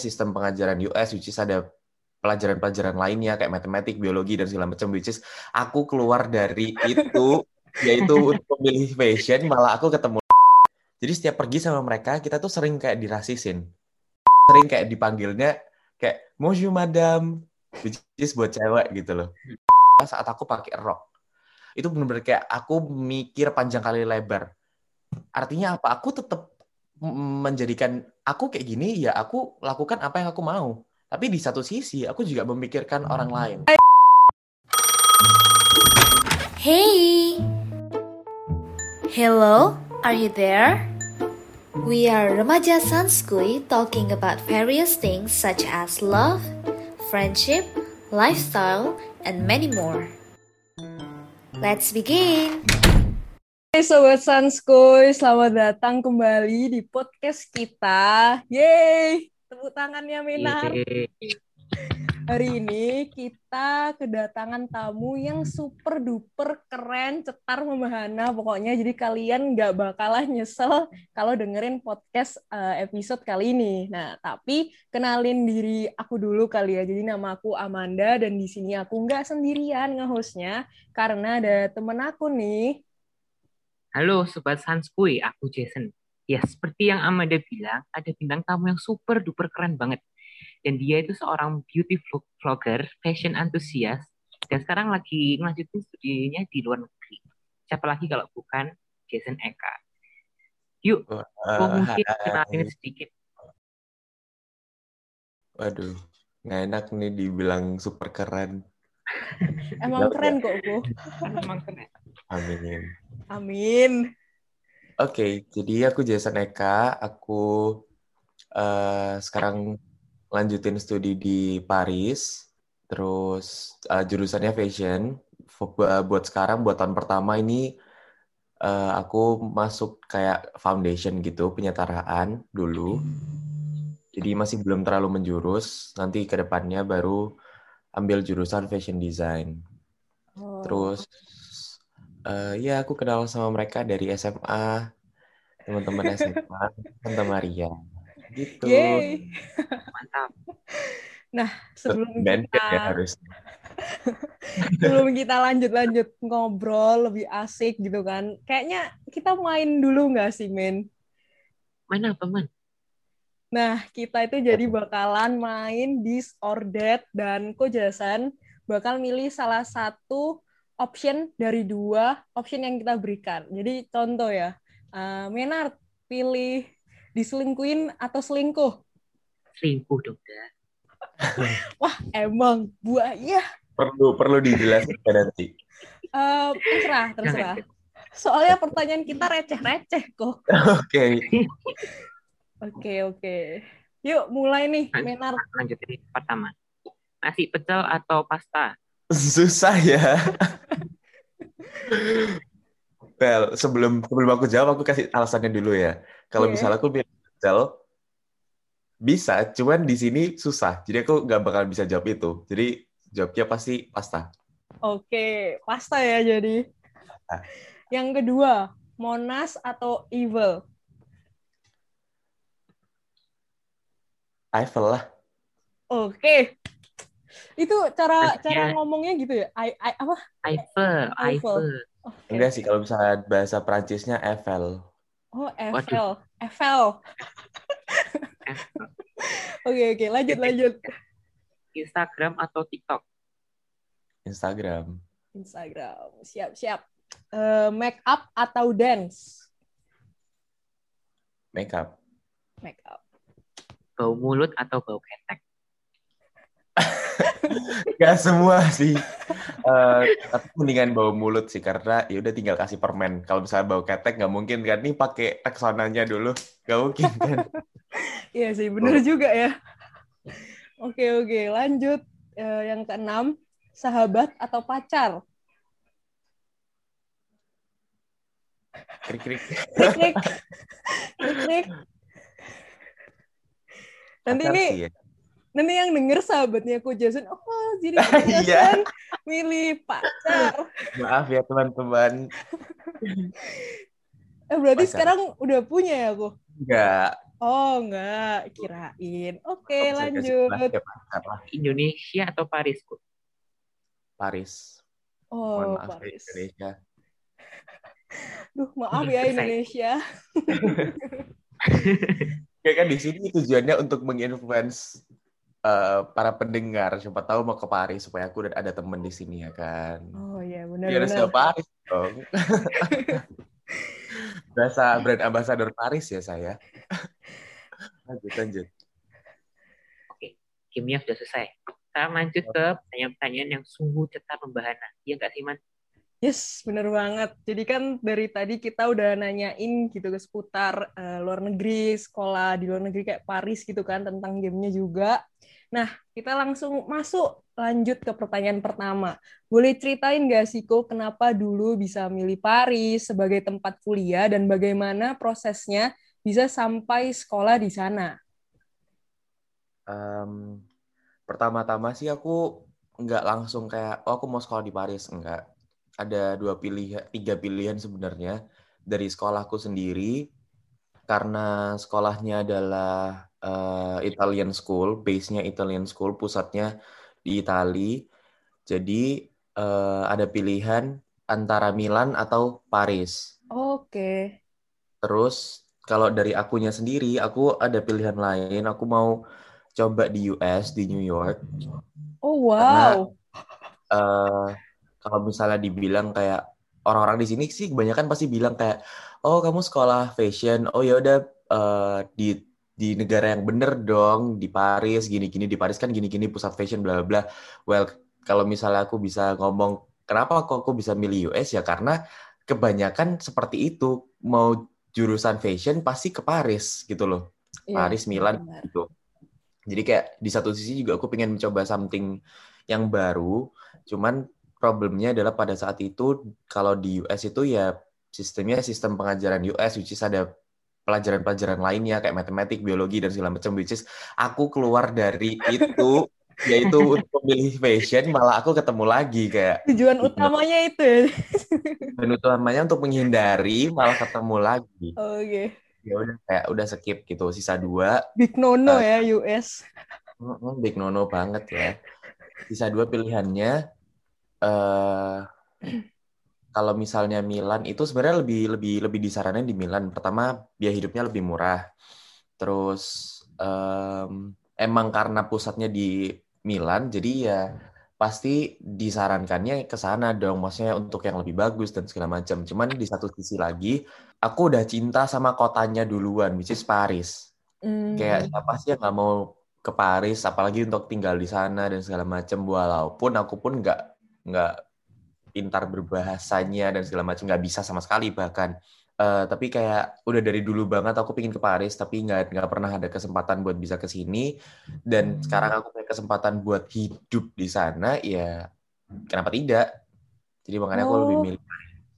sistem pengajaran US, which is ada pelajaran-pelajaran lainnya kayak matematik, biologi dan segala macam, which is aku keluar dari itu, yaitu untuk memilih fashion, malah aku ketemu. Jadi setiap pergi sama mereka, kita tuh sering kayak dirasisin, sering kayak dipanggilnya kayak bonjour madam, which is buat cewek gitu loh. Saat aku pakai rok, itu benar-benar kayak aku mikir panjang kali lebar. Artinya apa? Aku tetap menjadikan aku kayak gini ya aku lakukan apa yang aku mau. Tapi di satu sisi aku juga memikirkan orang lain. Hey. Hello are you there? We are Remaja Sanskui talking about various things such as love, friendship, lifestyle, and many more. Let's begin. Hai Sobat Sanskuy, selamat datang kembali di podcast kita. Yeay, tepuk tangannya Minar. Hari ini kita kedatangan tamu yang super duper keren, cetar membahana pokoknya. Jadi kalian nggak bakalan nyesel kalau dengerin podcast uh, episode kali ini. Nah, tapi kenalin diri aku dulu kali ya. Jadi nama aku Amanda dan di sini aku nggak sendirian nge-hostnya karena ada temen aku nih Halo Sobat Sanskui, aku Jason. Ya, seperti yang Amanda bilang, ada bintang tamu yang super duper keren banget. Dan dia itu seorang beauty vlogger, fashion enthusiast, dan sekarang lagi ngelanjutin studinya di luar negeri. Siapa lagi kalau bukan Jason Eka. Yuk, uh, mungkin kenalin sedikit. Waduh, nggak enak nih dibilang super keren. Emang keren kok, Bu. Emang keren. Amin. Amin. Oke, okay, jadi aku Jason Eka. Aku uh, sekarang lanjutin studi di Paris. Terus uh, jurusannya fashion. Buat sekarang, buat tahun pertama ini uh, aku masuk kayak foundation gitu, penyetaraan dulu. Jadi masih belum terlalu menjurus. Nanti ke depannya baru ambil jurusan fashion design. Oh. Terus uh, ya aku kenal sama mereka dari SMA teman-teman SMA Tante Maria. Gitu. Yay. mantap. Nah sebelum kita ya harus sebelum kita lanjut-lanjut ngobrol lebih asik gitu kan. Kayaknya kita main dulu nggak sih men main apa man Nah, kita itu jadi bakalan main this or that dan Kojasan bakal milih salah satu option dari dua option yang kita berikan. Jadi contoh ya, uh, Menard pilih diselingkuin atau selingkuh? Selingkuh dong, Wah, emang buaya. Perlu perlu dijelaskan nanti. Uh, terserah, terserah. Soalnya pertanyaan kita receh-receh kok. Oke. Oke, oke. Yuk, mulai nih, Menar. Lanjut ini pertama. Nasi pecel atau pasta? Susah ya. Well, sebelum sebelum aku jawab, aku kasih alasannya dulu ya. Kalau yeah. misalnya aku pilih pecel, bisa, cuman di sini susah. Jadi aku nggak bakal bisa jawab itu. Jadi jawabnya pasti pasta. Oke, pasta ya jadi. Yang kedua, Monas atau Evil? Eiffel lah. Oke. Itu cara cara ngomongnya gitu ya? I, I apa? Eiffel, Eiffel. Okay. Enggak sih kalau misalnya bahasa Prancisnya Eiffel. Oh, Eiffel. Eiffel. Oke, oke, lanjut lanjut. Instagram atau TikTok? Instagram. Instagram. Siap, siap. Uh, make up atau dance? Make up. Make up bau mulut atau bau ketek? Gak semua sih. Uh, tapi mendingan bau mulut sih karena ya udah tinggal kasih permen. Kalau misalnya bau ketek nggak mungkin kan nih pakai teksonanya dulu. Gak mungkin kan. Iya sih, bener oh. juga ya. Oke oke, lanjut uh, yang keenam, sahabat atau pacar? Krik krik. Krik krik. Krik krik. Nanti ini ya. nanti yang denger sahabatnya aku Jason, oh jadi Jason iya. milih pacar. Maaf ya teman-teman. eh berarti pacar. sekarang udah punya ya aku? Enggak. Oh, enggak, kirain. Oke, kasih lanjut. ya, pacar lah. Indonesia atau Paris? Ku? Paris. Oh, Mohon maaf ya, Paris. Indonesia. Duh, maaf ya. Indonesia. Kayak kan di sini tujuannya untuk menginfluence eh, para pendengar. Siapa tahu mau ke Paris supaya aku ada temen di sini ya kan. Oh iya, Ya harus ke. Paris dong. Berasa brand ambassador Paris ya saya. lanjut, lanjut. Gamenya sudah selesai. Kita lanjut ke pertanyaan-pertanyaan yang sungguh cetar membahana. Iya nggak sih, Man? Yes, bener banget. Jadi kan dari tadi kita udah nanyain gitu ke seputar eh, luar negeri, sekolah di luar negeri kayak Paris gitu kan, tentang gamenya juga. Nah, kita langsung masuk lanjut ke pertanyaan pertama. Boleh ceritain gak sih, Ko, kenapa dulu bisa milih Paris sebagai tempat kuliah dan bagaimana prosesnya bisa sampai sekolah di sana? Em, pertama-tama sih aku nggak langsung kayak, oh aku mau sekolah di Paris. Enggak. Ada dua pilihan, tiga pilihan sebenarnya dari sekolahku sendiri. Karena sekolahnya adalah eh, Italian School, base-nya Italian School, pusatnya di Itali. Jadi eh, ada pilihan antara Milan atau Paris. Oke. Terus kalau dari akunya sendiri, aku ada pilihan lain. Aku mau coba di US, di New York. Oh, wow. eh kalau misalnya dibilang kayak orang-orang di sini sih kebanyakan pasti bilang kayak oh kamu sekolah fashion. Oh ya udah eh, di di negara yang bener dong di Paris gini-gini di Paris kan gini-gini pusat fashion bla bla bla. Well kalau misalnya aku bisa ngomong kenapa kok aku bisa milih US ya karena kebanyakan seperti itu. Mau jurusan fashion pasti ke Paris gitu loh. Iya, Paris Milan benar. gitu. Jadi kayak di satu sisi juga aku pengen mencoba something yang baru. Cuman problemnya adalah pada saat itu kalau di US itu ya sistemnya sistem pengajaran US which is ada pelajaran-pelajaran lainnya kayak matematik, biologi dan segala macam which is aku keluar dari itu yaitu untuk memilih fashion malah aku ketemu lagi kayak Tujuan utamanya itu ya. dan utamanya untuk menghindari malah ketemu lagi Oke. ya udah kayak udah skip gitu sisa dua Big no-no Eh, ya US. Big nono banget ya. Sisa dua pilihannya eh kalau misalnya Milan itu sebenarnya lebih lebih lebih disaranin di Milan. Pertama biaya hidupnya lebih murah. Terus em, emang karena pusatnya di Milan, jadi ya pasti disarankannya ke sana dong. Maksudnya untuk yang lebih bagus dan segala macam. Cuman di satu sisi lagi, aku udah cinta sama kotanya duluan, which is Paris Hmm. kayak siapa sih yang nggak mau ke Paris apalagi untuk tinggal di sana dan segala macam walaupun aku pun nggak nggak pintar berbahasanya dan segala macam nggak bisa sama sekali bahkan Eh, tapi kayak udah dari dulu banget aku pingin ke Paris tapi nggak nggak pernah ada kesempatan buat bisa ke sini dan sekarang aku punya kesempatan buat hidup di sana ya kenapa tidak jadi makanya aku lebih Oh. milih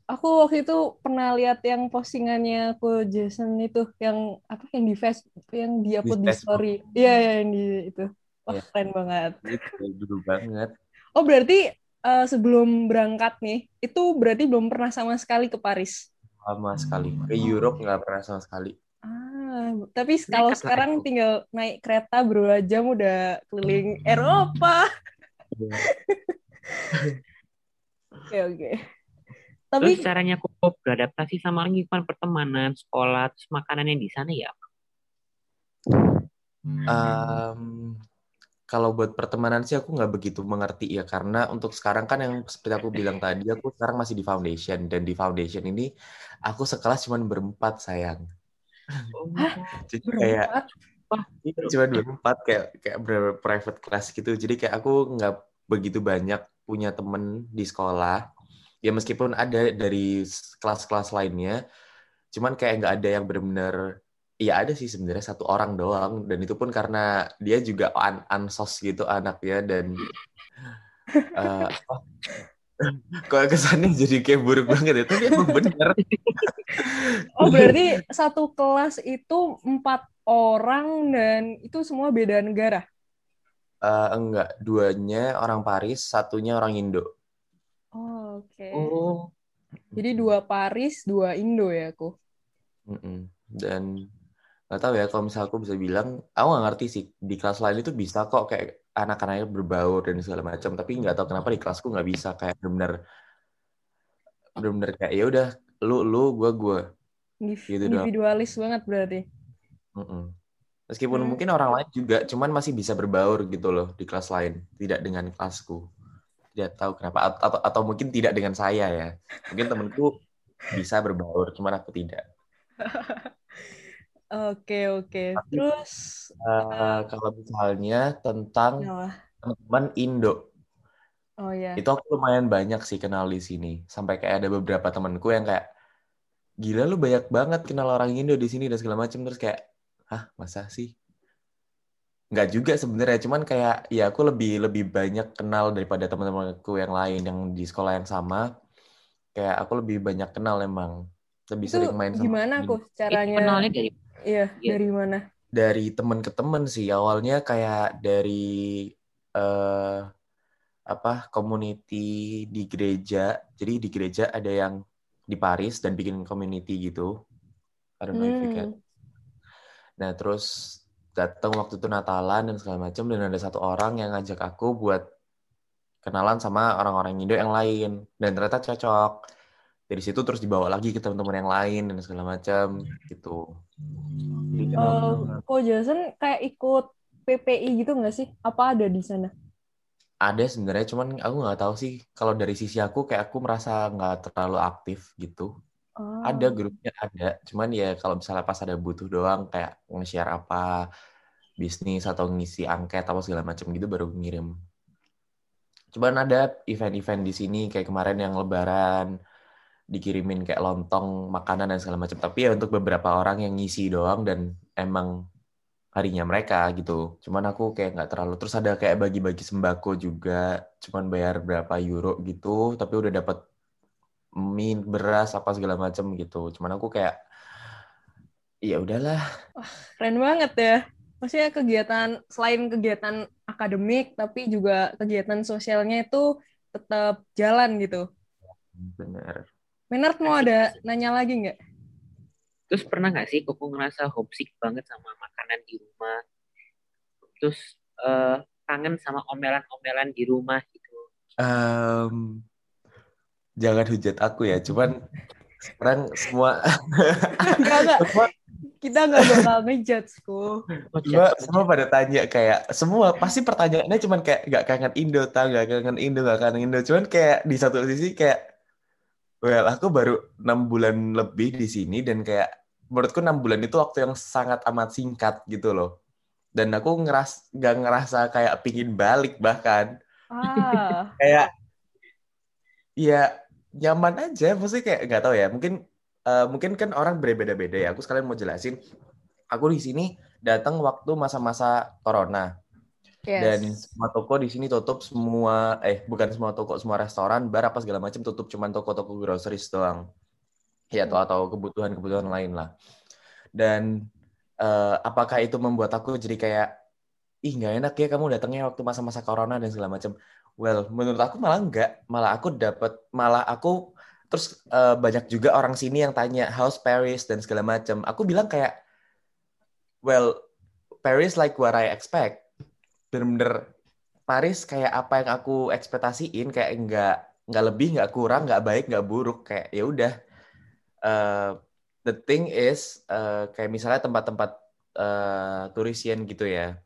Aku waktu itu pernah lihat yang postingannya aku Jason itu yang apa yang di Facebook yang dia Di upload di story. Iya ya yang di itu. Wah, Iya. keren banget. itu dulu banget Oh, berarti eh, sebelum berangkat nih, itu berarti belum pernah sama sekali ke Paris. lama sekali ke Europe nggak pernah sama sekali Ah, tapi kalau sekarang aku. tinggal naik kereta berdua jam udah keliling Eropa. Oke, oke. Tapi Terus caranya kok beradaptasi sama lingkungan pertemanan, sekolah, terus makanan yang di sana ya? Em, kalau buat pertemanan sih aku nggak begitu mengerti ya karena untuk sekarang kan yang seperti aku bilang tadi aku sekarang masih di foundation dan di foundation ini aku sekelas cuma berempat sayang. Oh, jadi kayak berempat. iya, cuma berempat kayak kayak private class gitu. Jadi kayak aku nggak begitu banyak punya temen di sekolah. Ya meskipun ada dari kelas-kelas lainnya cuman kayak nggak ada yang benar-benar Iya ada sih sebenarnya satu orang doang dan itu pun karena dia juga an ansos gitu anaknya dan eh, apa, kok kesannya jadi kayak buruk banget ya tapi emang bener Oh, berarti satu kelas itu empat orang dan itu semua beda negara. Eh, enggak duanya orang Paris satunya orang Indo Oh, oke. oh, Jadi dua Paris, dua Indo ya aku. Mm-mm. dan nggak tahu ya kalau misalnya aku bisa bilang aku nggak ngerti sih di kelas lain itu bisa kok kayak anak-anaknya berbaur dan segala macam tapi nggak tahu kenapa di kelasku nggak bisa kayak benar-benar benar-benar kayak ya udah lu lu gua gua gitu individualis doang. banget berarti mm -mm. meskipun hmm. mungkin orang lain juga cuman masih bisa berbaur gitu loh di kelas lain tidak dengan kelasku tidak tahu kenapa atau, atau mungkin tidak dengan saya ya mungkin temenku bisa berbaur cuman aku tidak Oke oke. Terus uh, kalau misalnya tentang teman-teman Indo, oh ya. Itu aku lumayan banyak sih kenal di sini. Sampai kayak ada beberapa temanku yang kayak gila lu banyak banget kenal orang Indo di sini dan segala macam terus kayak hah masa sih? Nggak juga sebenarnya, cuman kayak ya aku lebih lebih banyak kenal daripada teman-temanku yang lain yang di sekolah yang sama. Kayak aku lebih banyak kenal emang. Lebih itu sering main sama gimana aku caranya? Kenalnya dari Iya, yeah. dari mana? Dari teman ke teman sih. Awalnya kayak dari uh, apa community di gereja. Jadi di gereja ada yang di Paris dan bikin community gitu. I don't know hmm. if you can. Hmm. Nah, terus datang waktu itu Natalan dan segala macam dan ada satu orang yang ngajak aku buat kenalan sama orang-orang Indo yang lain dan ternyata cocok dari situ terus dibawa lagi ke teman-teman yang lain dan segala macam gitu uh, kok Jason kayak ikut PPI gitu nggak sih? Apa ada di sana? Ada sebenarnya, cuman aku nggak tahu sih. Kalau dari sisi aku, kayak aku merasa nggak terlalu aktif gitu. Oh. Ada grupnya ada, cuman ya kalau misalnya pas ada butuh doang, kayak nge-share apa bisnis atau ngisi angket apa segala macam gitu baru ngirim. Cuman ada event-event di sini kayak kemarin yang Lebaran, dikirimin kayak lontong makanan dan segala macam. Tapi ya untuk beberapa orang yang ngisi doang dan emang harinya mereka gitu. Cuman aku kayak nggak terlalu. Terus ada kayak bagi-bagi sembako juga. Cuman bayar berapa euro gitu. Tapi udah dapat mie beras apa segala macam gitu. Cuman aku kayak ya udahlah. Wah, keren banget ya. Maksudnya kegiatan selain kegiatan akademik tapi juga kegiatan sosialnya itu tetap jalan gitu. Benar Menard mau ada nanya lagi nggak? Terus pernah nggak sih Koko ngerasa homesick banget sama makanan di rumah? Terus uh, kangen sama omelan-omelan di rumah gitu? Um, jangan hujat aku ya, cuman sekarang semua enggak, enggak. semua kita nggak bakal ngejudge kok. Semua, semua pada tanya kayak semua pasti pertanyaannya cuman kayak nggak kangen Indo, tak nggak kangen Indo, nggak kangen Indo. Cuman kayak di satu sisi kayak Well, aku baru enam bulan lebih di sini dan kayak menurutku enam bulan itu waktu yang sangat amat singkat gitu loh. Dan aku ngeras gak ngerasa kayak pingin balik bahkan. Ah. kayak ya nyaman aja, maksudnya kayak nggak tahu ya. Mungkin uh, mungkin kan orang berbeda-beda ya. Aku sekalian mau jelasin. Aku di sini datang waktu masa-masa corona. Yes. Dan semua toko di sini tutup semua eh bukan semua toko, semua restoran, bar apa segala macam tutup cuman toko-toko groceries doang. Ya atau atau kebutuhan-kebutuhan lain lah. Dan uh, apakah itu membuat aku jadi kayak ih nggak enak ya kamu datangnya waktu masa-masa corona dan segala macam. Well, menurut aku malah enggak, malah aku dapat malah aku terus uh, banyak juga orang sini yang tanya house Paris dan segala macam. Aku bilang kayak well, Paris like what I expect bener-bener Paris kayak apa yang aku ekspektasiin kayak nggak nggak lebih nggak kurang nggak baik nggak buruk kayak ya udah. Uh, the thing is uh, kayak misalnya tempat-tempat uh, turisian gitu ya.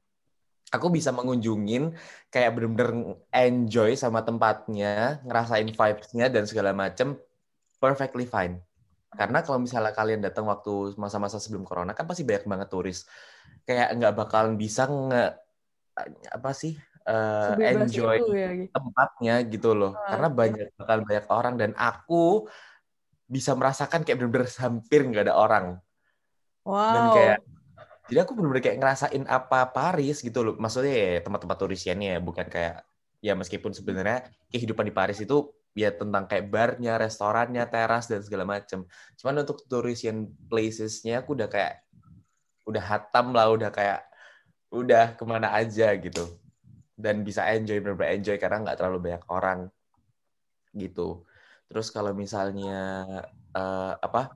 Aku bisa mengunjungin kayak bener-bener enjoy sama tempatnya ngerasain vibes-nya dan segala macem perfectly fine. Karena kalau misalnya kalian datang waktu masa-masa sebelum corona kan pasti banyak banget turis. Kayak nggak bakalan bisa nge apa sih uh, enjoy ya, gitu. tempatnya gitu loh oh, karena banyak bakal banyak orang dan aku bisa merasakan kayak bener-bener hampir nggak ada orang wow. dan kayak jadi aku bener-bener kayak ngerasain apa Paris gitu loh maksudnya ya tempat-tempat turisnya ya bukan kayak ya meskipun sebenarnya kehidupan di Paris itu ya tentang kayak barnya, restorannya, teras dan segala macam. Cuman untuk tourism placesnya aku udah kayak udah hatam lah, udah kayak udah ke mana aja gitu. Dan bisa enjoy bener enjoy karena nggak terlalu banyak orang gitu. Terus kalau misalnya uh, apa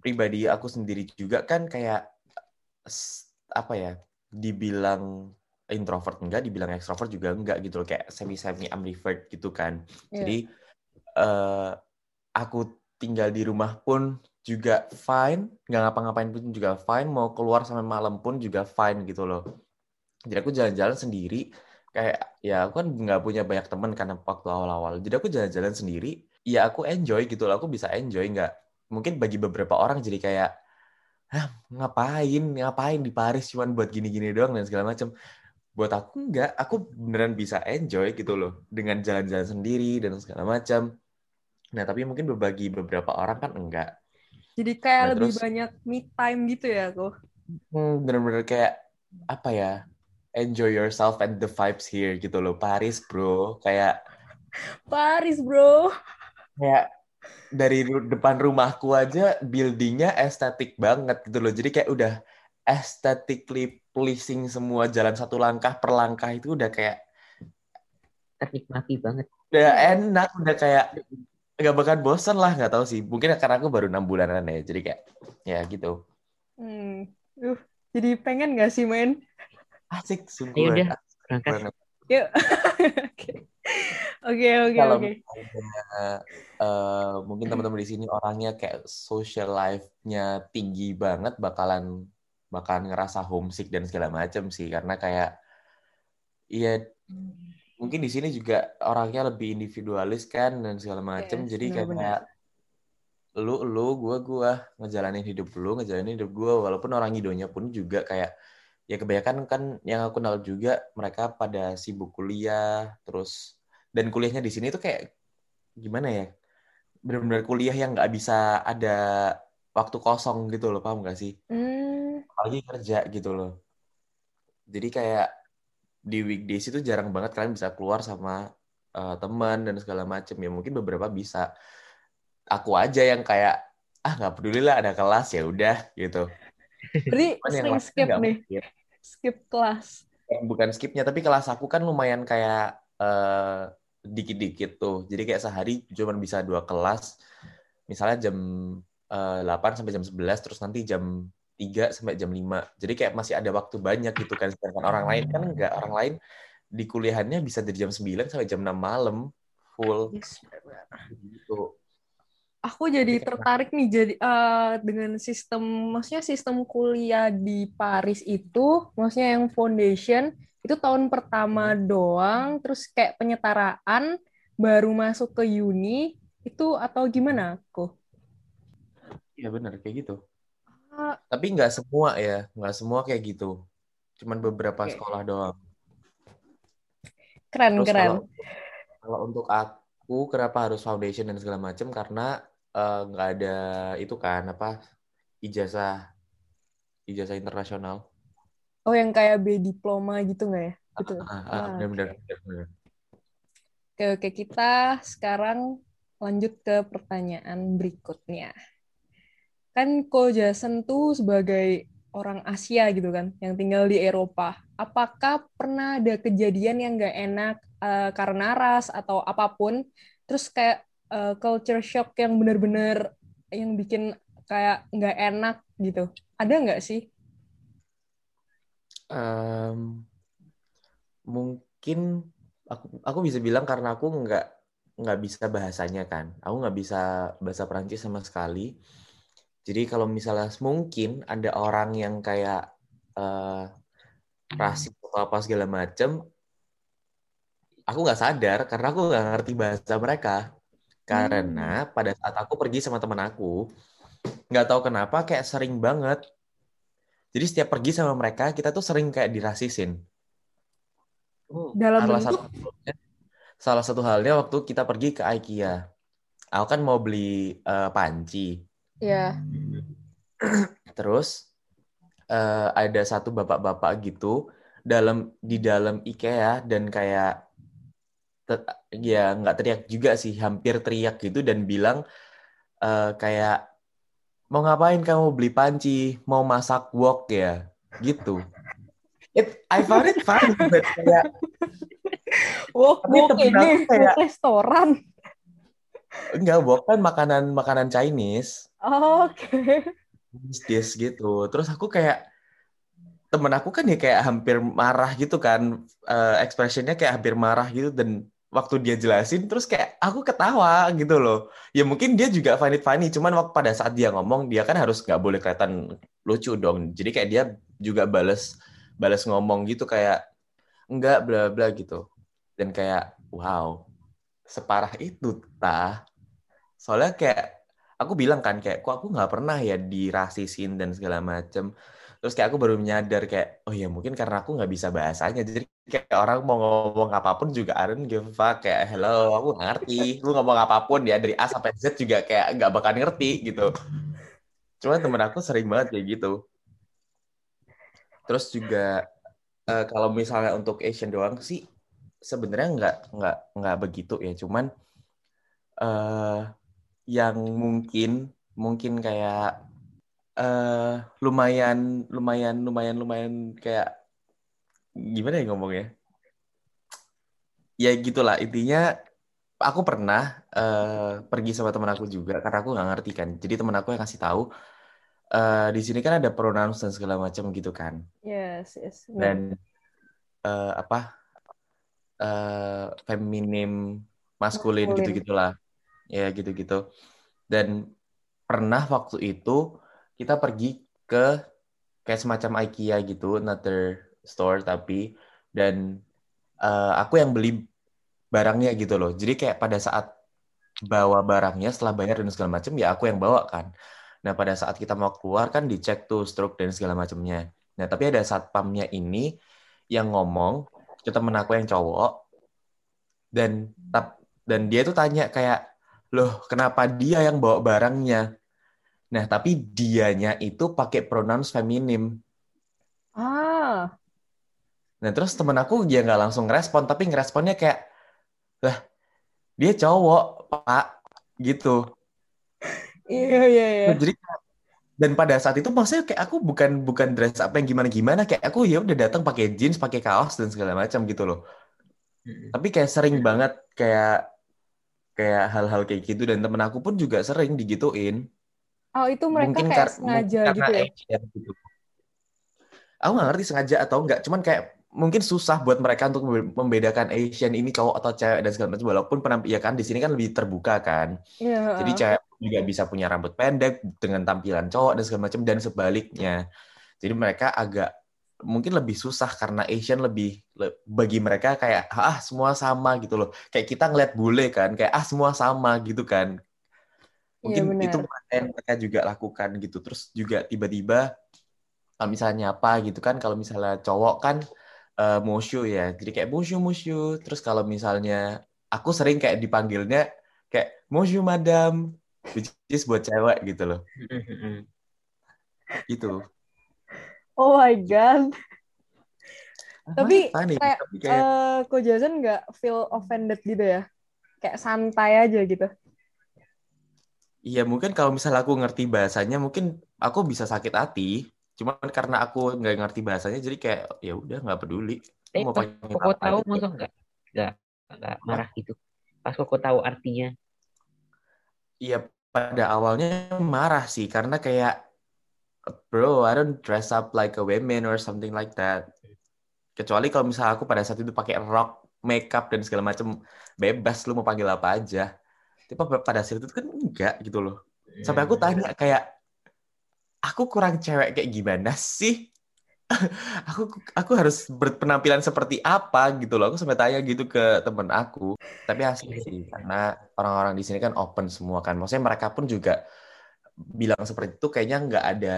pribadi aku sendiri juga kan kayak apa ya dibilang introvert enggak dibilang extrovert juga enggak gitu loh. Kayak semi semi ambivert gitu kan. Iya. jadi eh aku tinggal di rumah pun juga fine nggak ngapa-ngapain pun juga fine mau keluar sampai malam pun juga fine gitu loh. Jadi aku jalan-jalan sendiri kayak ya aku kan nggak punya banyak teman karena waktu awal-awal. Jadi aku jalan-jalan sendiri ya aku enjoy gitu loh aku bisa enjoy nggak? Mungkin bagi beberapa orang jadi kayak Hah, ngapain? Ngapain di Paris cuman buat gini-gini doang dan segala macam buat aku enggak aku beneran bisa enjoy gitu loh dengan jalan-jalan sendiri dan segala macam nah tapi mungkin bagi beberapa orang kan enggak Jadi kayak Nah, lebih terus- banyak me time gitu ya aku. Hmm, bener-bener kayak apa ya enjoy yourself and the vibes here gitu loh Paris bro kayak Paris bro. kayak dari depan rumahku aja buildingnya estetik banget gitu loh jadi kayak udah aesthetically pleasing semua jalan satu langkah per langkah itu udah kayak Ternikmati banget. udah enak udah kayak nggak bakal bosan lah nggak tahu sih mungkin karena aku baru enam bulanan ya jadi kayak ya gitu Hmm. Uh, jadi pengen gak sih main? asik sungguh Ayo udah, berangkat. Yuk. Oke. Oke, oke, kalau oke. misalnya, eh, mungkin teman-teman di sini orangnya kayak social life-nya tinggi banget bakalan bakalan ngerasa homesick dan segala macam sih karena kayak iya mungkin di sini juga orangnya lebih individualis kan dan segala macam Yes, jadi kayak benar-benar. lu lu gua gua ngejalanin hidup lu ngejalanin hidup gua. Walaupun orang Idonya pun juga kayak ya kebanyakan kan yang aku kenal juga mereka pada sibuk kuliah terus dan kuliahnya di sini tuh kayak gimana ya benar-benar kuliah yang nggak bisa ada waktu kosong gitu loh paham gak sih? Hmm, apalagi kerja gitu loh. Jadi kayak di weekdays itu jarang banget kalian bisa keluar sama eh, teman dan segala macem. Ya mungkin beberapa bisa. Aku aja yang kayak ah nggak peduli lah ada kelas ya udah gitu. Yang sering skip nih, mungkin. skip kelas. Eh, bukan skipnya tapi kelas aku kan lumayan kayak eh, dikit-dikit tuh. Jadi kayak sehari cuma bisa dua kelas. Misalnya jam eh, 8 sampai jam 11 terus nanti jam 3 sampai jam 5 jadi kayak masih ada waktu banyak gitu kan. Sedangkan orang lain kan enggak orang lain di kuliahannya bisa dari jam 9 sampai jam 6 malam full. Yes, benar. gitu. Aku jadi tertarik nih jadi eh, dengan sistem, maksudnya sistem kuliah di Paris itu, maksudnya yang foundation itu tahun pertama doang, terus kayak penyetaraan baru masuk ke uni itu atau gimana aku? Iya benar kayak gitu Tapi nggak semua ya nggak semua kayak gitu cuman beberapa Oke. sekolah doang keren Terus keren. kalau kalau untuk aku kenapa harus foundation dan segala macam karena eh, nggak ada itu kan apa ijazah ijazah internasional. Oh yang kayak B diploma gitu nggak ya? Ah, ah, Ah, benar-benar. Oke, oke, kita sekarang lanjut ke pertanyaan berikutnya. Kan Ko Jason tuh sebagai orang Asia gitu kan, yang tinggal di Eropa. Apakah pernah ada kejadian yang nggak enak eh, karena ras atau apa pun, terus kayak eh, culture shock yang benar-benar yang bikin kayak nggak enak gitu? Ada nggak sih? Em, mungkin aku aku bisa bilang karena aku nggak nggak bisa bahasanya kan. Aku nggak bisa bahasa Perancis sama sekali. Jadi kalau misalnya mungkin ada orang yang kayak eh, rasis atau apa segala macem, aku nggak sadar karena aku nggak ngerti bahasa mereka. Karena pada saat aku pergi sama teman aku, nggak tahu kenapa kayak sering banget. Jadi setiap pergi sama mereka, kita tuh sering kayak dirasisin. Oh, Dalam Salah bentuk satu halnya, salah satu halnya waktu kita pergi ke IKEA. Aku kan mau beli eh, panci. Ya. Terus eh, ada satu bapak-bapak gitu dalam di dalam IKEA dan kayak te- ya nggak teriak juga sih, hampir teriak gitu dan bilang eh, kayak mau ngapain kamu beli panci, mau masak wok ya, gitu. It, I found it funny, but kayak Wok, wok ini kayak- restoran. Enggak wok kan makanan makanan Chinese. Oke. This gitu. Terus aku kayak temen aku kan ya kayak hampir marah gitu kan. Uh, expressionnya kayak hampir marah gitu. Dan waktu dia jelasin terus kayak aku ketawa gitu loh. Ya mungkin dia juga funny funny cuman waktu pada saat dia ngomong dia kan harus nggak boleh kelihatan lucu dong. Jadi kayak dia juga bales bales ngomong gitu kayak enggak bla bla gitu. Dan kayak wow separah itu tah. Soalnya kayak aku bilang kan kayak kok aku nggak pernah ya dirasisin dan segala macem. Terus kayak aku baru menyadar kayak oh ya mungkin karena aku nggak bisa bahasanya. Jadi kayak orang mau ngomong apa pun juga don't give fuck. Kayak hello aku gak ngerti. Lu ngomong apa pun ya dari A sampai Z juga kayak nggak bakal ngerti gitu. Cuman temen aku sering banget kayak gitu. Terus juga uh, kalau misalnya untuk Asian doang sih sebenarnya nggak nggak nggak begitu ya. Cuman uh, yang mungkin mungkin kayak uh, lumayan lumayan lumayan lumayan kayak gimana ya ngomongnya? Ya gitulah. Intinya aku pernah uh, pergi sama teman aku juga karena aku nggak ngerti kan. Jadi teman aku yang kasih tahu uh, di sini kan ada pronouns dan segala macam gitu kan. Yes yes dan uh, apa uh, feminim maskulin gitu gitulah ya gitu gitu dan pernah waktu itu kita pergi ke kayak semacam IKEA gitu, another store tapi dan uh, aku yang beli barangnya gitu loh. Jadi kayak pada saat bawa barangnya setelah bayar dan segala macam ya aku yang bawa kan. Nah pada saat kita mau keluar kan dicek tuh stroke dan segala macamnya. Nah tapi ada satpamnya ini yang ngomong temen aku yang cowok dan dan dia tuh tanya kayak loh kenapa dia yang bawa barangnya Nah, tapi dianya itu pakai pronouns feminim. Ah. Nah, terus temen aku dia nggak langsung ngerespon, tapi ngeresponnya kayak, lah, dia cowok, Pak, gitu. Iya, iya, iya. Jadi dan pada saat itu maksudnya kayak aku bukan bukan dress apa yang gimana gimana kayak aku ya udah datang pakai jeans pakai kaos dan segala macam gitu loh. Tapi kayak sering banget kayak kayak hal-hal kayak gitu. Dan temen aku pun juga sering digituin. Oh itu mereka mungkin kayak sengaja gitu ya? Gitu. Aku nggak ngerti sengaja atau enggak, cuman kayak mungkin susah buat mereka untuk membedakan Asian ini cowok atau cewek dan segala macam. Walaupun penampilan ya kan di sini kan lebih terbuka kan. Yeah. Jadi cewek juga bisa punya rambut pendek dengan tampilan cowok dan segala macam dan sebaliknya. Jadi mereka agak mungkin lebih susah karena Asian lebih bagi mereka kayak ah semua sama gitu loh. Kayak kita ngeliat bule kan, kayak ah semua sama gitu kan. Iya, mungkin ya, itu yang mereka juga lakukan gitu terus juga tiba-tiba kalau misalnya apa gitu kan kalau misalnya cowok kan uh, musyu ya. Jadi kayak musyu musyu terus kalau misalnya aku sering kayak dipanggilnya kayak musyu madam. Which is buat cewek gitu loh. Gitu. Oh my god. Tapi kayak, tapi kayak... Uh, Ko Jason nggak feel offended gitu ya? Kayak santai aja gitu. Iya mungkin kalau misalnya aku ngerti bahasanya mungkin aku bisa sakit hati. Cuman karena aku nggak ngerti bahasanya jadi kayak ya udah nggak peduli. Eh, mau pas koko tahu masuk nggak nggak nggak marah gitu. Pas koko tahu artinya. Iya pada awalnya marah sih karena kayak bro I don't dress up like a woman or something like that. Kecuali kalau misalnya aku pada saat itu pakai rock, makeup dan segala macam bebas lu mau panggil apa aja tapi pada saat itu kan enggak gitu loh sampai aku tanya hmm. kayak aku kurang cewek kayak gimana sih? Aku aku harus berpenampilan seperti apa gitu loh. Aku sampai tanya gitu ke temen aku. Tapi asli sih karena orang-orang di sini kan open semua kan. Maksudnya mereka pun juga bilang seperti itu kayaknya nggak ada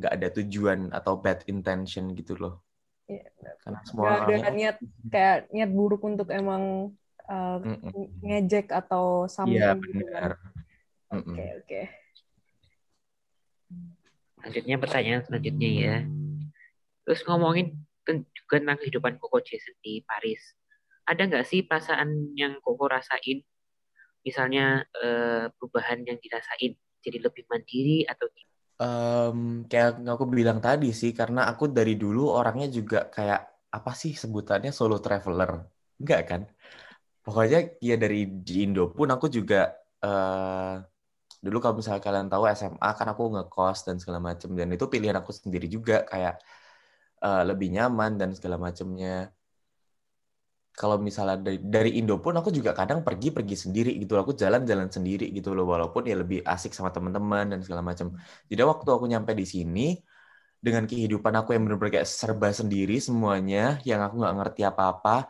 nggak ada tujuan atau bad intention gitu loh. Ya, karena semua gak ada niat kayak niat buruk untuk emang uh, ngejek atau sambung Iya gitu kan. benar. Oke oke. Selanjutnya pertanyaan selanjutnya ya. Terus ngomongin juga tentang kehidupan Koko Jason di Paris. Ada nggak sih perasaan yang Koko rasain? Misalnya uh, perubahan yang dirasain jadi lebih mandiri atau Um, kayak aku bilang tadi sih, karena aku dari dulu orangnya juga kayak apa sih sebutannya solo traveler, enggak kan? pokoknya ya dari di Indo pun aku juga uh, dulu kalau misalnya kalian tahu SMA kan aku ngekos dan segala macam dan itu pilihan aku sendiri juga kayak uh, lebih nyaman dan segala macamnya kalau misalnya dari dari Indo pun aku juga kadang pergi-pergi sendiri gitu aku jalan-jalan sendiri gitu loh walaupun ya lebih asik sama teman-teman dan segala macam jadi waktu aku nyampe di sini dengan kehidupan aku yang benar-benar kayak serba sendiri semuanya yang aku nggak ngerti apa-apa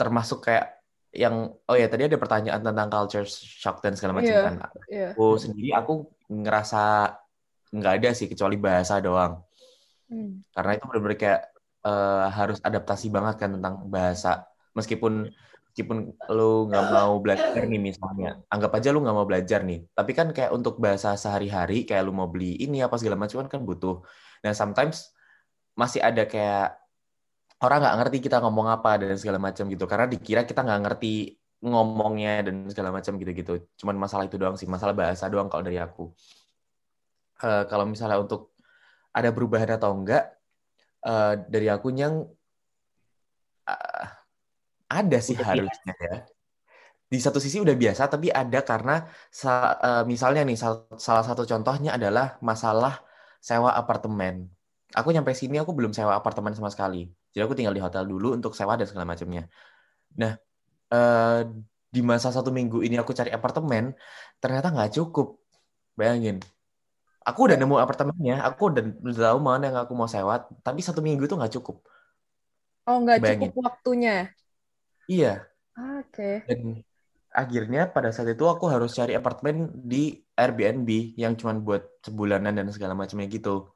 termasuk kayak yang oh ya tadi ada pertanyaan tentang culture shock dan segala macam yeah, kan. yeah. aku sendiri aku ngerasa nggak ada sih kecuali bahasa doang. Hmm. karena itu benar-benar kayak uh, harus adaptasi banget kan tentang bahasa. Meskipun meskipun lu nggak mau belajar nih misalnya. Anggap aja lu nggak mau belajar nih. Tapi kan kayak untuk bahasa sehari-hari kayak lu mau beli ini apa segala macam kan butuh. Nah sometimes masih ada kayak orang nggak ngerti kita ngomong apa dan segala macam gitu karena dikira kita nggak ngerti ngomongnya dan segala macam gitu-gitu cuman masalah itu doang sih masalah bahasa doang kalau dari aku uh, kalau misalnya untuk ada perubahan atau enggak uh, dari aku yang uh, ada sih udah harusnya biasa. ya. Di satu sisi udah biasa, tapi ada karena uh, misalnya nih salah satu contohnya adalah masalah sewa apartemen. Aku nyampe sini aku belum sewa apartemen sama sekali. Jadi aku tinggal di hotel dulu untuk sewa dan segala macamnya. Nah, uh, di masa satu minggu ini aku cari apartemen, ternyata nggak cukup. Bayangin, aku udah nemu apartemennya aku udah, udah tahu mana yang aku mau sewa tapi satu minggu itu nggak cukup. Oh nggak cukup waktunya? Iya. Oke. Okay. dan akhirnya pada saat itu aku harus cari apartemen di Airbnb yang cuma buat sebulanan dan segala macamnya gitu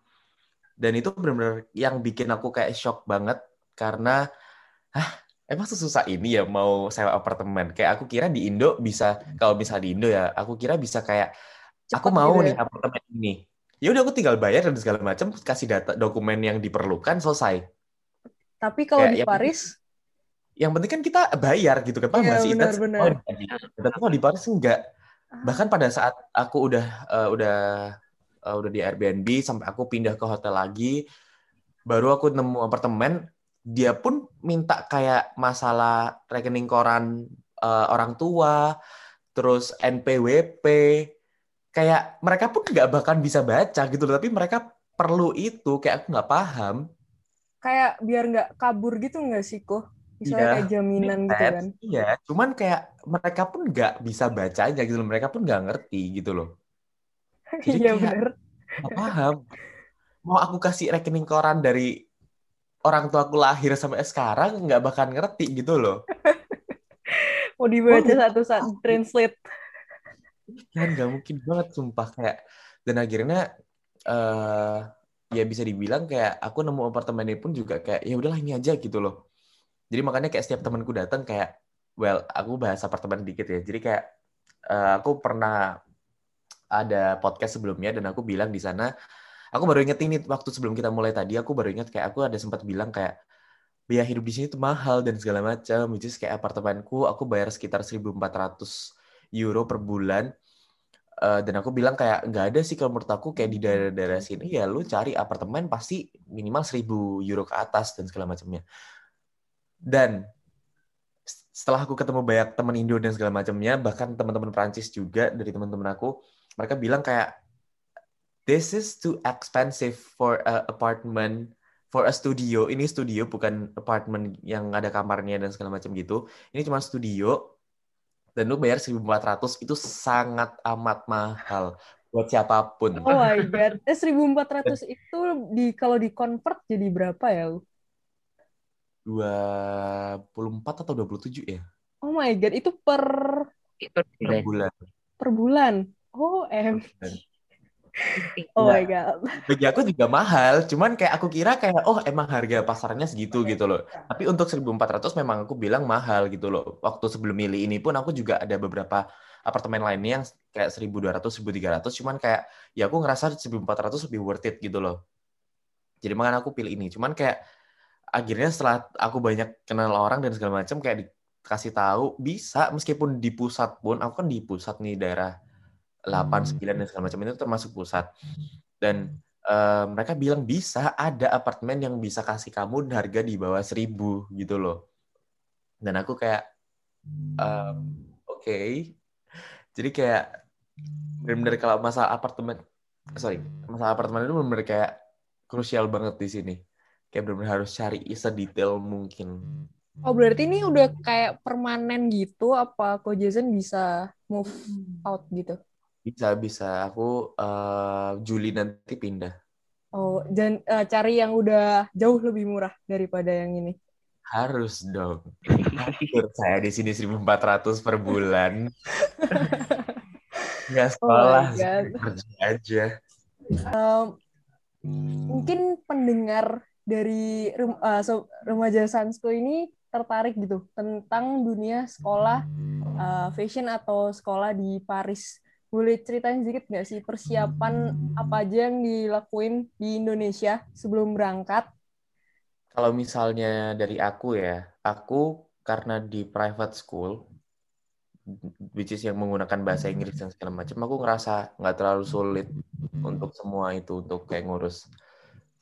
dan itu benar-benar yang bikin aku kayak shock banget karena ah emang susah ini ya mau sewa apartemen? Kayak aku kira di Indo bisa kalau bisa di Indo ya aku kira bisa kayak aku mau gitu nih ya? apartemen ini. Ya udah aku tinggal bayar dan segala macam kasih data dokumen yang diperlukan selesai. Tapi kalau Kayak di yang Paris? Yang penting kan kita bayar gitu kan paham ya, sih benar, benar. tapi kalau di Paris enggak. Ah. bahkan pada saat aku udah uh, udah uh, udah di Airbnb sampai aku pindah ke hotel lagi. Baru aku nemu apartemen dia pun minta kayak masalah rekening koran uh, orang tua terus NPWP kayak mereka pun nggak bahkan bisa baca gitu loh tapi mereka perlu itu kayak aku nggak paham. Kayak biar nggak kabur gitu nggak sih kok misalnya iya, kayak jaminan gitu kan. iya cuman kayak mereka pun nggak bisa bacanya gitu loh mereka pun nggak ngerti gitu loh jadi iya bener. nggak paham. Mau aku kasih rekening koran dari orang tua aku lahir sampai sekarang nggak bakal ngerti gitu loh. Mau dibaca satu-satu translate. Kan nggak mungkin banget sumpah. Kayak dan akhirnya uh, ya bisa dibilang kayak aku nemu apartemen ini pun juga kayak ya udahlah ini aja gitu loh. Jadi makanya kayak setiap temanku datang kayak well aku bahas apartemen dikit ya. Jadi kayak uh, aku pernah ada podcast sebelumnya dan aku bilang di sana aku baru inget ini waktu sebelum kita mulai tadi aku baru inget kayak aku ada sempat bilang kayak biaya hidup di sini tuh mahal dan segala macam which is kayak apartemenku aku bayar sekitar 1400 euro per bulan. Uh, dan aku bilang kayak nggak ada sih kalau menurut aku kayak di daerah-daerah sini ya lu cari apartemen pasti minimal 1000 euro ke atas dan segala macamnya dan setelah aku ketemu banyak teman Indo dan segala macamnya bahkan teman-teman Prancis juga dari teman-teman aku mereka bilang kayak this is too expensive for a apartment for a studio ini studio bukan apartment yang ada kamarnya dan segala macam gitu ini cuma studio dan lu bayar 1400 itu sangat amat mahal buat siapa pun. Oh my god. Eh 1400 itu di kalau di convert jadi berapa ya lu? 24 atau 27 ya? Oh my god, itu per per bulan. Per bulan. Oh, em. oh my god. Bagi aku juga mahal, cuman kayak aku kira kayak oh emang harga pasarnya segitu gitu loh. Tapi untuk 1400 memang aku bilang mahal gitu loh. Waktu sebelum milih ini pun aku juga ada beberapa apartemen lainnya yang kayak 1200 1300 cuman kayak ya aku ngerasa 1400 lebih worth it gitu loh. Jadi makanya aku pilih ini. Cuman kayak akhirnya setelah aku banyak kenal orang dan segala macam kayak dikasih tahu bisa meskipun di pusat pun aku kan di pusat nih daerah 8, 9 hmm. dan segala macam itu termasuk pusat. Dan uh, mereka bilang bisa ada apartemen yang bisa kasih kamu harga di bawah seribu gitu loh. Dan aku kayak um, oke. Okay. Jadi kayak benar-benar kalau masalah apartemen sorry, masalah apartemen itu benar-benar kayak krusial banget di sini. kayak benar-benar harus cari sedetail mungkin. Oh berarti ini udah kayak permanen gitu apa kok Jason bisa move out gitu? Bisa bisa. Aku uh, Juli nanti pindah. Oh dan uh, cari yang udah jauh lebih murah daripada yang ini. Harus dong. Saya di sini 1.400 per bulan. Nggak oh sekolah, oh kerja aja. Um, mungkin pendengar dari uh, remaja Sansko ini tertarik gitu tentang dunia sekolah uh, fashion atau sekolah di Paris. Boleh ceritain sedikit nggak sih persiapan apa aja yang dilakuin di Indonesia sebelum berangkat? Kalau misalnya dari aku ya, aku karena di private school, which is yang menggunakan bahasa Inggris dan segala macam, aku ngerasa nggak terlalu sulit untuk semua itu, untuk kayak ngurus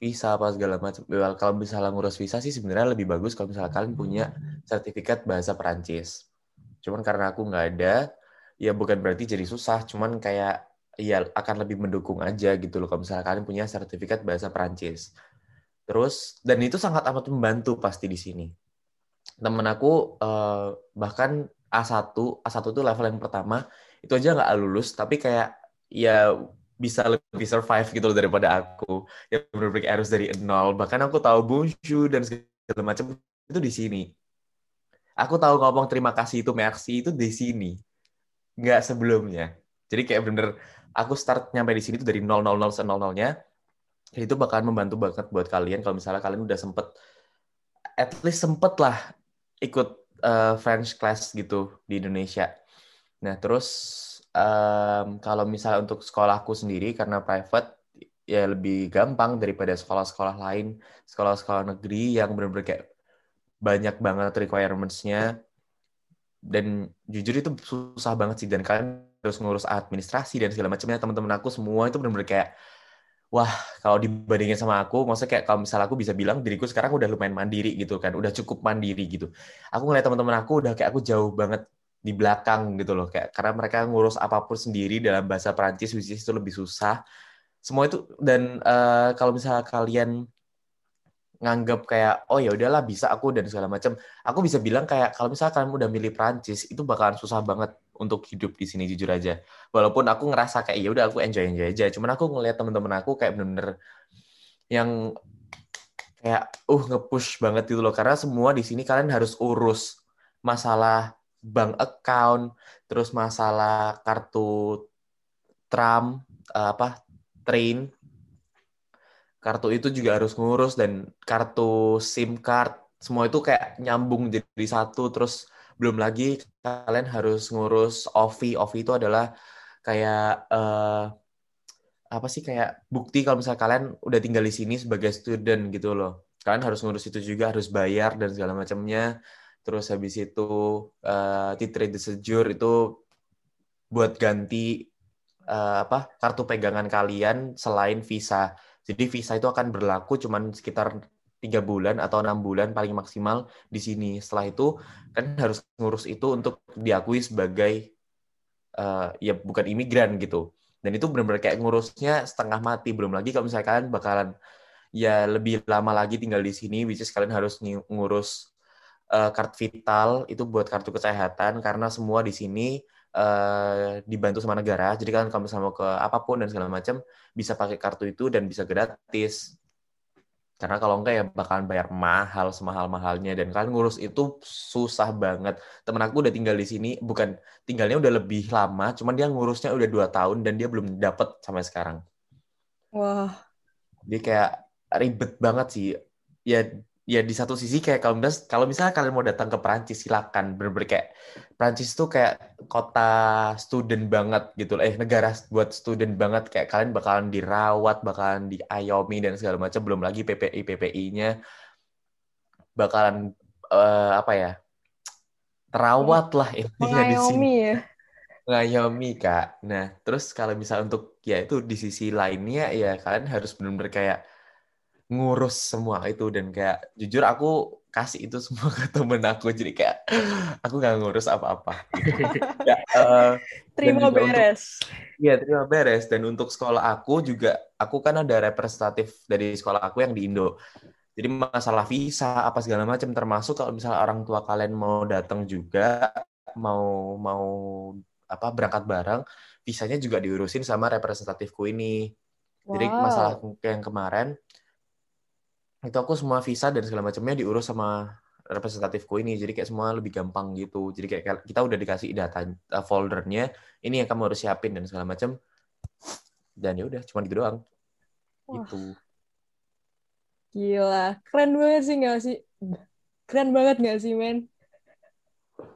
visa apa segala macam. Kalau misalnya ngurus visa sih sebenarnya lebih bagus kalau misalnya kalian punya sertifikat bahasa Perancis. Cuman karena aku nggak ada, ya bukan berarti jadi susah. Cuman kayak ya akan lebih mendukung aja gitu loh kalau misalnya kalian punya sertifikat bahasa Perancis. Terus dan itu sangat amat membantu pasti di sini. Temen aku eh, bahkan A1, A1 itu level yang pertama itu aja nggak lulus tapi kayak ya bisa lebih survive gitu loh daripada aku yang benar-benar harus dari nol bahkan aku tahu bonjour dan segala macam itu di sini aku tahu ngomong terima kasih itu merci itu di sini nggak sebelumnya. Jadi kayak bener aku start nyampe di sini itu dari nol nol nol nol nolnya itu bakalan membantu banget buat kalian kalau misalnya kalian udah sempet at least sempet lah ikut uh, French class gitu di Indonesia. Nah terus um, kalau misalnya untuk sekolahku sendiri karena private ya lebih gampang daripada sekolah-sekolah lain, sekolah-sekolah negeri yang benar-benar kayak banyak banget requirements-nya dan jujur itu susah banget sih. Dan kalian harus ngurus administrasi dan segala macamnya. Teman-teman aku semua itu benar-benar kayak wah kalau dibandingin sama aku maksudnya kayak kalau misalnya aku bisa bilang diriku sekarang udah lumayan mandiri gitu kan. Udah cukup mandiri gitu. Aku ngeliat teman-teman aku udah kayak aku jauh banget di belakang gitu loh. Kayak karena mereka ngurus apa pun sendiri dalam bahasa Perancis which itu lebih susah. Semua itu dan uh, kalau misalnya kalian nganggap kayak oh ya udahlah bisa aku dan segala macam aku bisa bilang kayak kalau misalnya kalian udah milih Perancis itu bakalan susah banget untuk hidup di sini jujur aja. Walaupun aku ngerasa kayak ya udah aku enjoy enjoy aja. Cuman aku ngeliat temen-temen aku kayak bener-bener yang kayak uh nge-push banget gitu loh. Karena semua di sini kalian harus urus masalah bank account, terus masalah kartu tram, eh, apa train, kartu itu juga harus ngurus dan kartu SIM card, semua itu kayak nyambung jadi satu, terus belum lagi kalian harus ngurus OVI, OVI itu adalah kayak uh, apa sih kayak bukti kalau misalnya kalian udah tinggal di sini sebagai student gitu loh. Kalian harus ngurus itu juga, harus bayar dan segala macamnya terus habis itu uh, titre de séjour itu buat ganti uh, apa kartu pegangan kalian selain visa. Jadi visa itu akan berlaku cuman sekitar tiga bulan atau enam bulan paling maksimal di sini. Setelah itu kan harus ngurus itu untuk diakui sebagai uh, ya bukan imigran gitu. Dan itu benar-benar kayak ngurusnya setengah mati. Belum lagi kalau misalnya kalian bakalan ya lebih lama lagi tinggal di sini, which is kalian harus ngurus uh, kartu vital itu buat kartu kesehatan karena semua di sini uh, dibantu sama negara. Jadi kan kalau misalnya mau ke apa pun dan segala macam bisa pakai kartu itu dan bisa gratis. Karena kalau enggak ya bakalan bayar mahal semahal-mahalnya dan kalian ngurus itu susah banget. Temen aku udah tinggal di sini, bukan tinggalnya udah lebih lama, cuman dia ngurusnya udah dua tahun dan dia belum dapet sampai sekarang. Wah. Dia kayak ribet banget sih. Ya ya di satu sisi kayak kalau misalnya kalau misalnya kalian mau datang ke Prancis silakan. Bener-bener kayak Prancis tuh kayak kota student banget gitu eh negara buat student banget. Kayak kalian bakalan dirawat bakalan diayomi dan segala macam. Belum lagi PPI PPI-nya bakalan uh, apa ya terawat lah intinya di sini. ya. Ngayomi kak. Nah terus kalau misalnya untuk ya itu di sisi lainnya ya kalian harus benar-benar kayak ngurus semua itu dan kayak jujur aku kasih itu semua ke temen aku. Jadi kayak aku nggak ngurus apa-apa ya, uh, terima beres. Iya terima beres. Dan untuk sekolah aku juga aku kan ada representatif dari sekolah aku yang di Indo. Jadi masalah visa apa segala macam termasuk kalau misalnya orang tua kalian mau datang juga mau mau apa berangkat bareng, visanya juga diurusin sama representatifku ini. Wow. Jadi masalah yang kemarin itu aku semua visa dan segala macamnya diurus sama representatifku ini. Jadi kayak semua lebih gampang gitu. Jadi kayak kita udah dikasih data uh, foldernya. Ini yang kamu harus siapin dan segala macam. Dan ya udah cuma gitu doang. Wah. gitu. Gila. Keren banget sih nggak sih? Keren banget nggak sih men?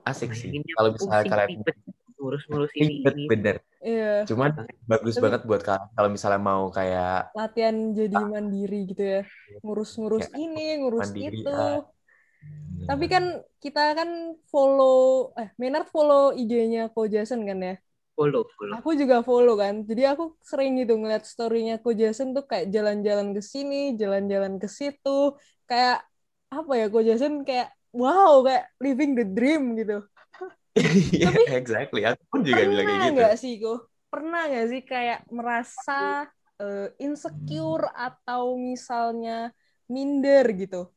Asik sih. Kalau misalnya kalian ngurus-ngurus ini, ini. bener Iya. Cuman bagus Tapi, banget buat kalau misalnya mau kayak latihan jadi ah. mandiri gitu ya. Ngurus-ngurus ya, ini, ngurus mandiri, itu. Ya. Tapi kan kita kan follow eh Menard follow IG-nya Ko Jason kan ya? Follow, follow. Aku juga follow kan. Jadi aku sering gitu ngeliat story-nya Ko Jason tuh kayak jalan-jalan ke sini, jalan-jalan ke situ. Kayak apa ya Ko Jason kayak wow, kayak living the dream gitu. Iya, Tapi exactly. Aku pun juga bilang kayak gitu. Gak sih, kok? Pernah gak sih kayak merasa uh, insecure atau misalnya minder gitu?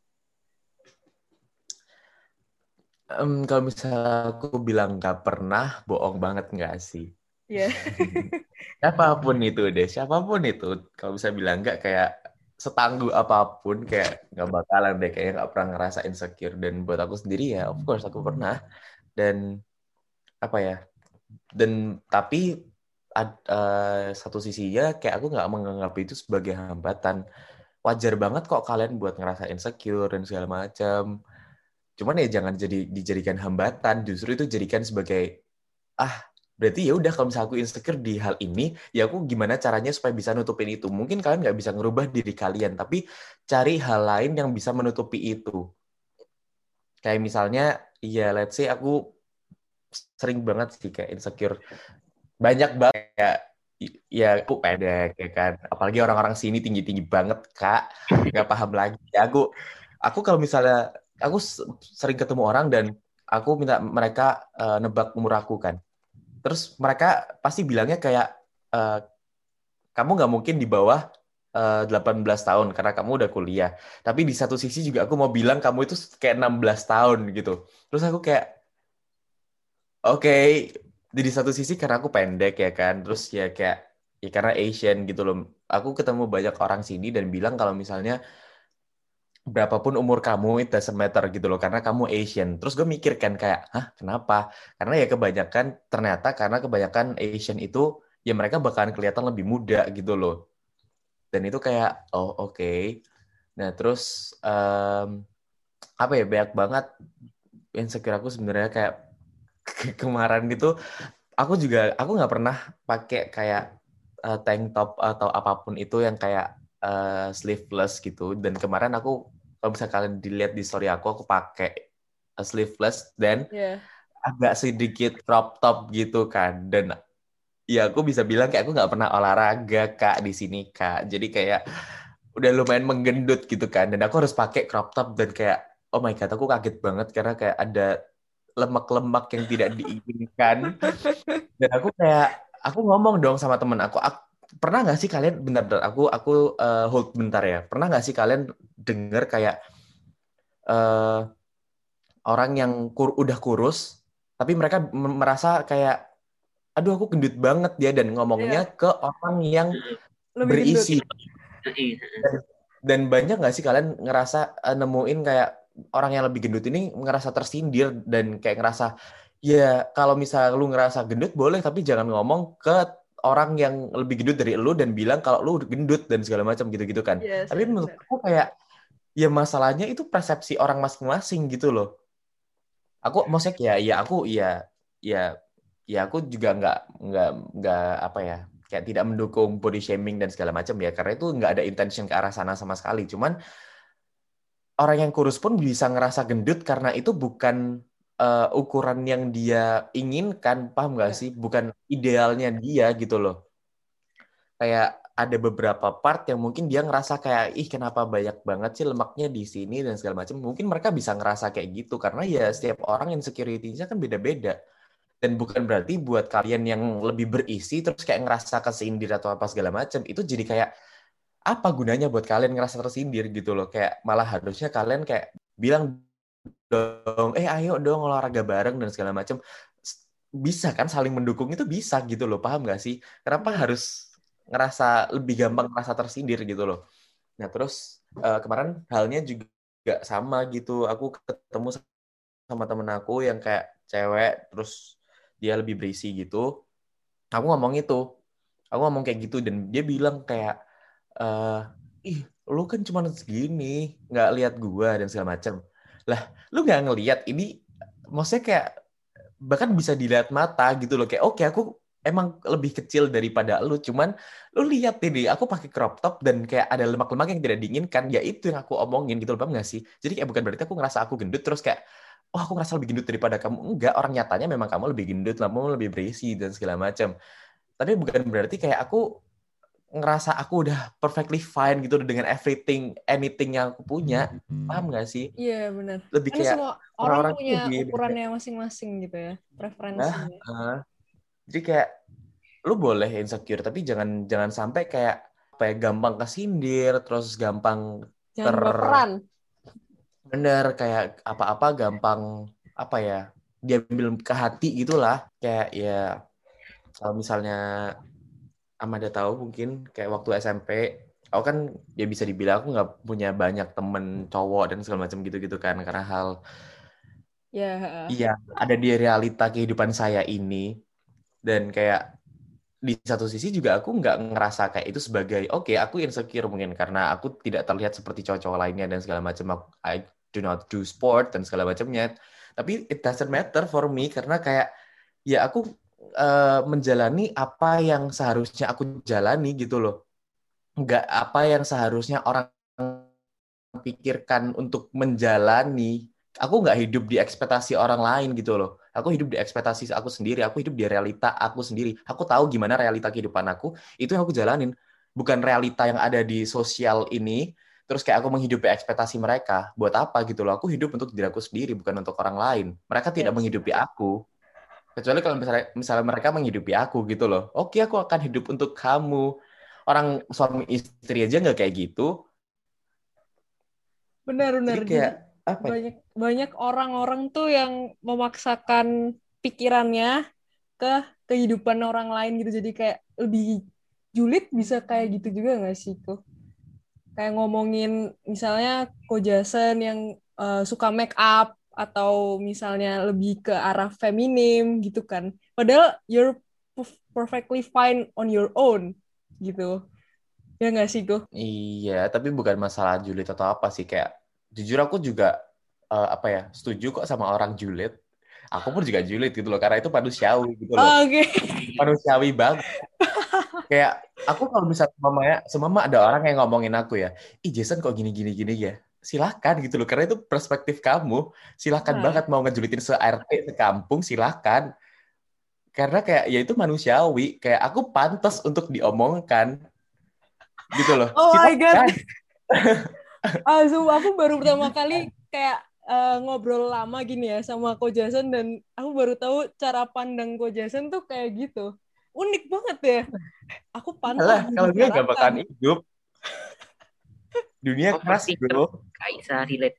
Um, kalau misalnya aku bilang gak pernah, bohong banget gak sih? Iya. Yeah. siapa pun itu deh, siapa pun itu. Kalau bisa bilang gak kayak setangguh apa pun kayak nggak bakalan deh kayak nggak pernah ngerasa insecure dan buat aku sendiri ya of course aku pernah dan apa ya dan tapi ad, uh, satu sisinya kayak aku nggak menganggap itu sebagai hambatan. Wajar banget kok kalian buat ngerasa insecure dan segala macam. Cuman ya jangan jadi dijadikan hambatan justru itu jadikan sebagai ah berarti ya udah kalau misalnya aku insecure di hal ini ya aku gimana caranya supaya bisa nutupin itu? Mungkin kalian nggak bisa ngerubah diri kalian tapi cari hal lain yang bisa menutupi itu. Kayak misalnya ya let's say aku sering banget sih kayak insecure. Banyak banget kayak ya aku pendek ya kan. Apalagi orang-orang sini tinggi-tinggi banget kak. Nggak paham lagi. Ya, aku aku kalau misalnya aku sering ketemu orang dan aku minta mereka uh, nebak umur aku kan. Terus mereka pasti bilangnya kayak uh, kamu nggak mungkin di bawah uh, eh, 18 tahun karena kamu udah kuliah. Tapi di satu sisi juga aku mau bilang kamu itu kayak 16 tahun gitu. Terus aku kayak Oke, okay. di satu sisi karena aku pendek ya kan, terus ya kayak ya karena Asian gitu loh. Aku ketemu banyak orang sini dan bilang kalau misalnya berapapun umur kamu itu matter gitu loh karena kamu Asian. Terus gue mikir kan kayak, "Hah, kenapa?" Karena ya kebanyakan ternyata karena kebanyakan Asian itu ya mereka bakalan kelihatan lebih muda gitu loh. Dan itu kayak, "Oh, oke." Okay. Nah, terus um, apa ya banyak banget insecure aku sebenarnya kayak kemarin gitu aku juga aku nggak pernah pakai kayak uh, tank top atau apa pun itu yang kayak uh, sleeveless gitu. Dan kemarin aku kalau bisa kalian dilihat di story aku aku pakai uh, sleeveless dan yeah. agak sedikit crop top gitu kan. Dan ya aku bisa bilang kayak aku nggak pernah olahraga kak di sini kak. Jadi kayak udah lumayan menggendut gitu kan. Dan aku harus pakai crop top dan kayak oh my god aku kaget banget karena kayak ada lemak-lemak yang tidak diinginkan. Dan aku kayak aku ngomong dong sama temen aku, aku pernah nggak sih kalian bentar-bentar aku aku uh, hold bentar ya. Pernah nggak sih kalian dengar kayak uh, orang yang kur udah kurus tapi mereka merasa kayak aduh aku gendut banget dia dan ngomongnya yeah. ke orang yang Lebih berisi. Dan, dan banyak nggak sih kalian ngerasa uh, nemuin kayak orang yang lebih gendut ini ngerasa tersindir dan kayak ngerasa ya kalau misalnya lu ngerasa gendut boleh tapi jangan ngomong ke orang yang lebih gendut dari lu dan bilang kalau lu gendut dan segala macam gitu-gitu kan. Yes, tapi menurut aku kayak ya masalahnya itu persepsi orang masing-masing gitu loh. Aku maksudnya ya ya aku ya ya ya aku juga nggak nggak nggak apa ya kayak tidak mendukung body shaming dan segala macam ya karena itu nggak ada intention ke arah sana sama sekali cuman orang yang kurus pun bisa ngerasa gendut karena itu bukan uh, ukuran yang dia inginkan, paham gak iya. sih? Bukan idealnya dia gitu loh. Kayak ada beberapa part yang mungkin dia ngerasa kayak ih kenapa banyak banget sih lemaknya di sini dan segala macam. Mungkin mereka bisa ngerasa kayak gitu karena ya setiap orang insecurity-nya kan beda-beda. Dan bukan berarti buat kalian yang lebih berisi terus kayak ngerasa kesindir atau apa segala macam itu jadi kayak apa gunanya buat kalian ngerasa tersindir gitu loh? Kayak malah harusnya kalian kayak bilang dong eh ayo dong olahraga bareng dan segala macam bisa kan saling mendukung itu bisa gitu loh paham gak sih? Kenapa Hmm. harus ngerasa lebih gampang ngerasa tersindir gitu loh? Nah terus eh, kemarin halnya juga sama gitu. Aku ketemu sama temen aku yang kayak cewek terus dia lebih berisi gitu. Aku ngomong itu. Aku ngomong kayak gitu dan dia bilang kayak eh ih lu kan cuma segini nggak lihat gua dan segala macam lah lu nggak ngelihat ini maksudnya kayak bahkan bisa dilihat mata gitu loh. Kayak oke aku emang lebih kecil daripada lu cuman lu lihat ini aku pakai crop top dan kayak ada lemak-lemak yang tidak diinginkan ya itu yang aku omongin gitu loh paham nggak sih? Jadi kayak bukan berarti aku ngerasa aku gendut terus kayak oh aku ngerasa lebih gendut daripada kamu. Enggak orang nyatanya memang kamu lebih gendut kamu lebih berisi dan segala macam tapi bukan berarti kayak aku ngerasa aku udah perfectly fine gitu dengan everything anything yang aku punya paham nggak sih Iya benar. lebih kayak semua orang orang-orang tuh punya lebih- ukurannya masing-masing gitu ya, preferensinya. Heeh. jadi kayak lu boleh insecure tapi jangan jangan sampai kayak apa ya gampang kesindir terus gampang Jangan ter- baperan. bener kayak apa-apa gampang apa ya diambil ke hati gitulah kayak ya kalau misalnya Amanda tahu mungkin kayak waktu SMP aku kan ya bisa dibilang aku nggak punya banyak temen cowok dan segala macam gitu-gitu kan karena hal Ya, iya ada di realita kehidupan saya ini. Dan kayak di satu sisi juga aku nggak ngerasa kayak itu sebagai oke aku insecure mungkin karena aku tidak terlihat seperti cowok-cowok lainnya dan segala macam. Aku I do not do sport dan segala macamnya. Tapi it doesn't matter for me karena kayak ya aku eh, menjalani apa yang seharusnya aku jalani gitu loh nggak apa yang seharusnya orang pikirkan untuk menjalani aku nggak hidup di ekspektasi orang lain gitu loh. Aku hidup di ekspektasi aku sendiri. Aku hidup di realita aku sendiri. Aku tahu gimana realita kehidupan aku. Itu yang aku jalanin. Bukan realita yang ada di sosial ini. Terus kayak aku menghidupi ekspektasi mereka. Buat apa gitu loh. Aku hidup untuk diri aku sendiri, bukan untuk orang lain. Mereka tidak Yes. menghidupi aku. Kecuali kalau misalnya, misalnya mereka menghidupi aku gitu loh. Oke, aku akan hidup untuk kamu. Orang suami istri aja nggak kayak gitu. benar-benar. Jadi kayak apa ya? banyak banyak orang-orang tuh yang memaksakan pikirannya ke kehidupan orang lain gitu jadi kayak lebih julid bisa kayak gitu juga nggak sih kok kayak ngomongin misalnya Ko Jason yang eh, suka make up atau misalnya lebih ke arah feminim gitu kan padahal you're perf- perfectly fine on your own gitu ya nggak sih kok Iya, tapi bukan masalah julid atau apa sih kayak jujur aku juga eh, apa ya setuju kok sama orang julid. Aku pun juga julid gitu loh karena itu manusiawi gitu loh, oke manusiawi banget. kayak aku kalau misalnya mama ya, semama ada orang yang ngomongin aku ya, ih Jason kok gini gini gini ya. Silahkan gitu loh, karena itu perspektif kamu. Silahkan Nah. banget mau ngejulitin se RT, sekampung, silahkan. Karena kayak ya itu manusiawi, kayak aku pantas untuk diomongkan. Gitu loh. Oh my God. Silahkan. Ah, aku baru pertama kali kayak eh, ngobrol lama gini ya sama Ko Jason dan aku baru tahu cara pandang Ko Jason tuh kayak gitu. Unik banget ya. Aku pantas Alah, kalau dia gak bakalan hidup. Dunia keras, Overthinker. bro. Kaisa relate,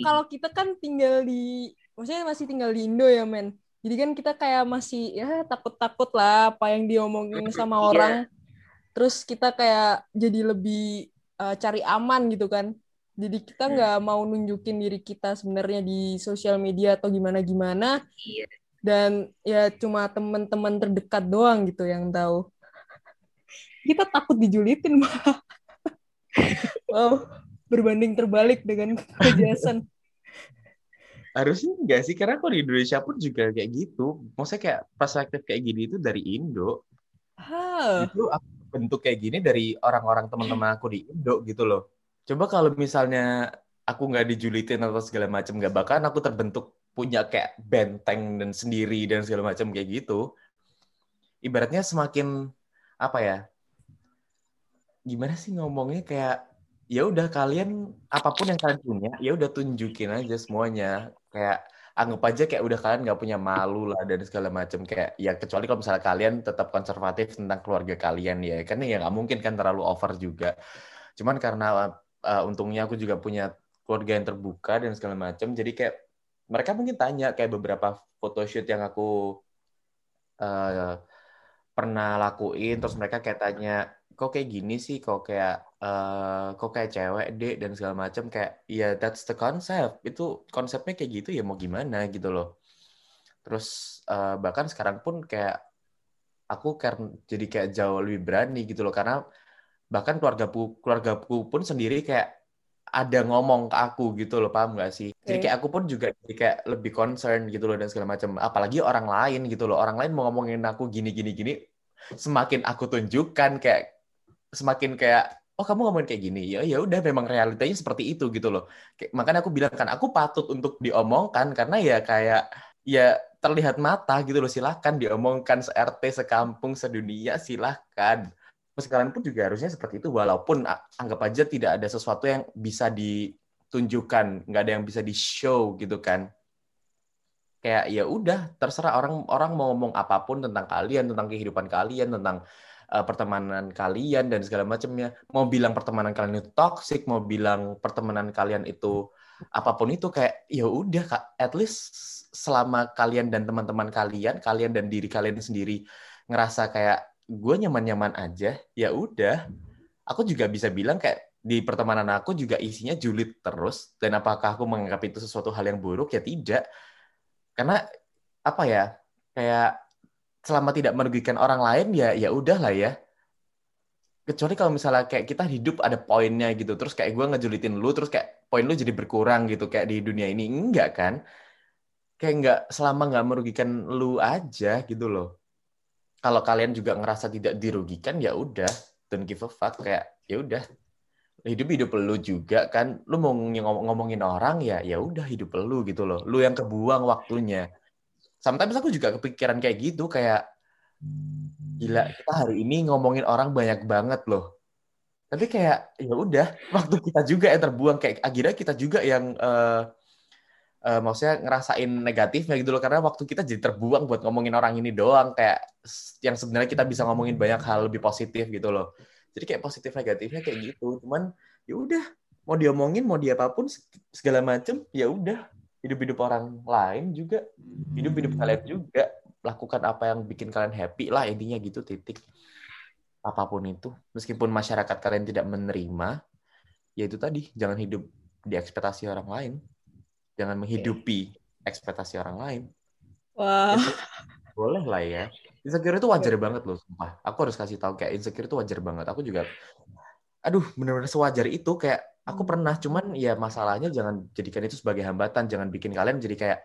Kalau kita kan tinggal di maksudnya masih tinggal di Indo ya, men. Jadi kan kita kayak masih ya takut-takut lah apa yang diomongin sama Iya. orang. Terus kita kayak jadi lebih eh, cari aman gitu kan. Jadi kita nggak mau nunjukin diri kita sebenarnya di sosial media atau gimana-gimana. Iya. dan ya cuma teman-teman terdekat doang gitu yang tahu. Kita takut dijulitin mah. wow, berbanding terbalik dengan kejelasan. Harusnya enggak sih, karena kalau di Indonesia pun juga kayak gitu. Maksudnya kayak perspektif kayak gini itu dari Indo. Ah, Itu aku bentuk kayak gini dari orang-orang teman-teman aku di Indo gitu loh. Coba kalau misalnya aku nggak dijulitin atau segala macam, nggak bakalan aku terbentuk punya kayak benteng dan sendiri dan segala macam kayak gitu. Ibaratnya semakin apa ya? Gimana sih ngomongnya kayak ya udah kalian apa pun yang kalian punya ya udah tunjukin aja semuanya. Kayak anggap aja kayak udah kalian nggak punya malu lah dan segala macam kayak ya kecuali kalau misalnya kalian tetap konservatif tentang keluarga kalian ya kan ya nggak mungkin kan terlalu over juga. Cuman karena uh, untungnya aku juga punya keluarga yang terbuka dan segala macam jadi kayak mereka mungkin tanya kayak beberapa photoshoot yang aku uh, pernah lakuin terus mereka kayak tanya kok kayak gini sih? Kok kayak uh, kok kayak cewek deh dan segala macam kayak ya yeah, that's the concept. Itu konsepnya kayak gitu ya mau gimana gitu loh. Terus uh, bahkan sekarang pun kayak aku kan jadi kayak jauh lebih berani gitu loh. Karena bahkan keluarga keluarga pun sendiri kayak ada ngomong ke aku gitu loh. Paham gak sih? Okay. jadi kayak aku pun juga jadi kayak lebih concern gitu loh dan segala macam apalagi orang lain gitu loh. Orang lain mau ngomongin aku gini gini gini semakin aku tunjukkan kayak semakin kayak oh kamu ngomongin kayak gini. Ya ya udah memang realitanya seperti itu gitu loh. Makanya aku bilang kan aku patut untuk diomongkan karena ya kayak ya terlihat mata gitu loh. Silahkan diomongkan se RT sekampung sedunia silahkan sekarang pun juga harusnya seperti itu walaupun anggap aja tidak ada sesuatu yang bisa ditunjukkan nggak ada yang bisa di show gitu kan. Kayak ya udah terserah orang orang mau ngomong apa pun tentang kalian tentang kehidupan kalian tentang uh, pertemanan kalian dan segala macamnya. Mau bilang pertemanan kalian itu toxic, mau bilang pertemanan kalian itu apa pun itu kayak ya udah kak, at least selama kalian dan teman-teman kalian, kalian dan diri kalian sendiri ngerasa kayak gue nyaman-nyaman aja, ya udah. Aku juga bisa bilang kayak di pertemanan aku juga isinya julid terus dan apakah aku menganggap itu sesuatu hal yang buruk ya tidak karena apa ya kayak selama tidak merugikan orang lain ya ya udah lah ya. Kecuali kalau misalnya kayak kita hidup ada poinnya gitu terus kayak gue ngejulitin lu terus kayak poin lu jadi berkurang gitu kayak di dunia ini. Enggak kan? Kayak enggak selama nggak merugikan lu aja gitu loh. Kalau kalian juga ngerasa tidak dirugikan ya udah. Don't give a fuck kayak ya udah. Hidup hidup lu juga kan. Lu mau ngomongin orang ya ya udah hidup lu gitu loh. Lu yang kebuang waktunya sometimes aku juga kepikiran kayak gitu kayak gila kita hari ini ngomongin orang banyak banget loh. Tapi kayak ya udah waktu kita juga yang terbuang kayak akhirnya kita juga yang uh, uh, maksudnya ngerasain negatifnya gitu loh karena waktu kita jadi terbuang buat ngomongin orang ini doang kayak yang sebenarnya kita bisa ngomongin banyak hal lebih positif gitu loh. Jadi kayak positif negatifnya kayak gitu cuman ya udah mau diomongin mau diapapun segala macem ya udah hidup-hidup orang lain juga hidup-hidup hmm. kalian juga. Lakukan apa yang bikin kalian happy lah intinya gitu titik. Apa pun itu. Meskipun masyarakat kalian tidak menerima ya itu tadi jangan hidup di ekspektasi orang lain. Jangan menghidupi ekspektasi orang lain. Wah. Wow. Boleh lah ya. Insecure itu wajar banget loh sumpah. Aku harus kasih tahu kayak insecure itu wajar banget. Aku juga aduh benar-benar sewajar itu kayak aku hmm. pernah cuman ya masalahnya jangan jadikan itu sebagai hambatan jangan bikin kalian jadi kayak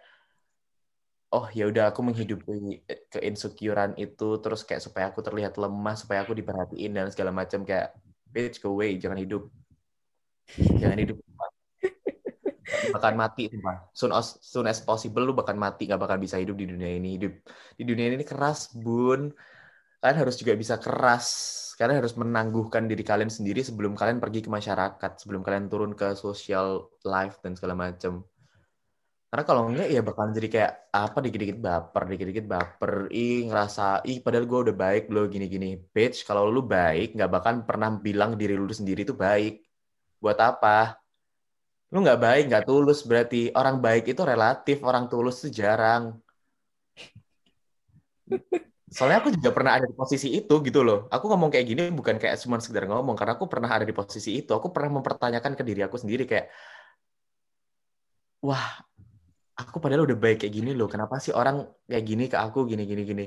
oh ya udah aku menghidupi keinsecurean itu terus kayak supaya aku terlihat lemah supaya aku diperhatiin dan segala macam kayak bitch go away jangan hidup. Jangan hidup. Bahkan mati sumpah. Soon as, soon as possible lu bahkan mati gak bakal bisa hidup di dunia ini. Hidup di dunia ini keras bun. Kalian harus juga bisa keras kalian harus menangguhkan diri kalian sendiri sebelum kalian pergi ke masyarakat sebelum kalian turun ke social life dan segala macam karena kalau enggak ya bakalan jadi kayak apa dikit-dikit baper dikit-dikit baper. Ih ngerasa ih padahal gue udah baik lo gini-gini. Bitch kalau lu baik nggak bahkan pernah bilang diri lu sendiri itu baik. Buat apa? Lu nggak baik nggak tulus berarti orang baik itu relatif orang tulus itu soalnya aku juga pernah ada di posisi itu gitu loh. Aku ngomong kayak gini bukan kayak cuma sekedar ngomong, karena aku pernah ada di posisi itu. Aku pernah mempertanyakan ke diri aku sendiri kayak, wah, aku padahal udah baik kayak gini loh. Kenapa sih orang kayak gini ke aku gini gini gini?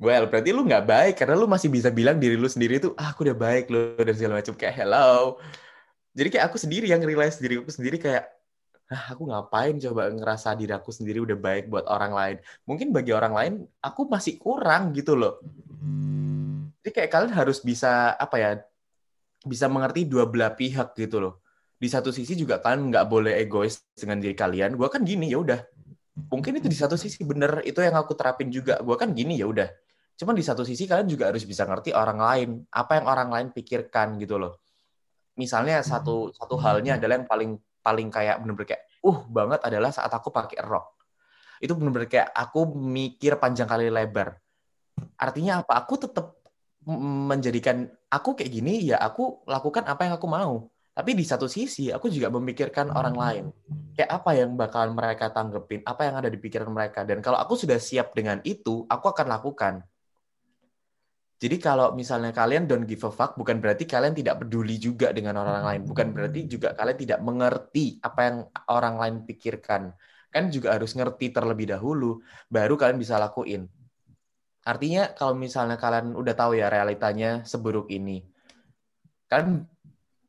Well, berarti lu nggak baik karena lu masih bisa bilang diri lu sendiri tuh, ah, aku udah baik loh dan segala macam kayak hello. Jadi kayak aku sendiri yang realize diri aku sendiri kayak ah, aku ngapain coba ngerasa diri aku sendiri udah baik buat orang lain. Mungkin bagi orang lain aku masih kurang gitu loh. Jadi kayak kalian harus bisa apa ya? Bisa mengerti dua belah pihak gitu loh. Di satu sisi juga kalian nggak boleh egois dengan diri kalian. Gua kan gini ya udah. Mungkin itu di satu sisi bener itu yang aku terapin juga. Gua kan gini ya udah. Cuman di satu sisi kalian juga harus bisa ngerti orang lain, apa yang orang lain pikirkan gitu loh misalnya satu satu halnya adalah yang paling paling kayak bener-bener kayak uh banget adalah saat aku pakai rok. Itu bener-bener kayak aku mikir panjang kali lebar. Artinya apa? Aku tetap menjadikan aku kayak gini ya aku lakukan apa yang aku mau. Tapi di satu sisi aku juga memikirkan orang lain. Kayak apa yang bakalan mereka tanggepin apa yang ada di pikiran mereka. Dan kalau aku sudah siap dengan itu aku akan lakukan jadi kalau misalnya kalian don't give a fuck, bukan berarti kalian tidak peduli juga dengan orang lain. Bukan berarti juga kalian tidak mengerti apa yang orang lain pikirkan. Kan juga harus ngerti terlebih dahulu, baru kalian bisa lakuin. Artinya kalau misalnya kalian udah tahu ya realitanya seburuk ini, kalian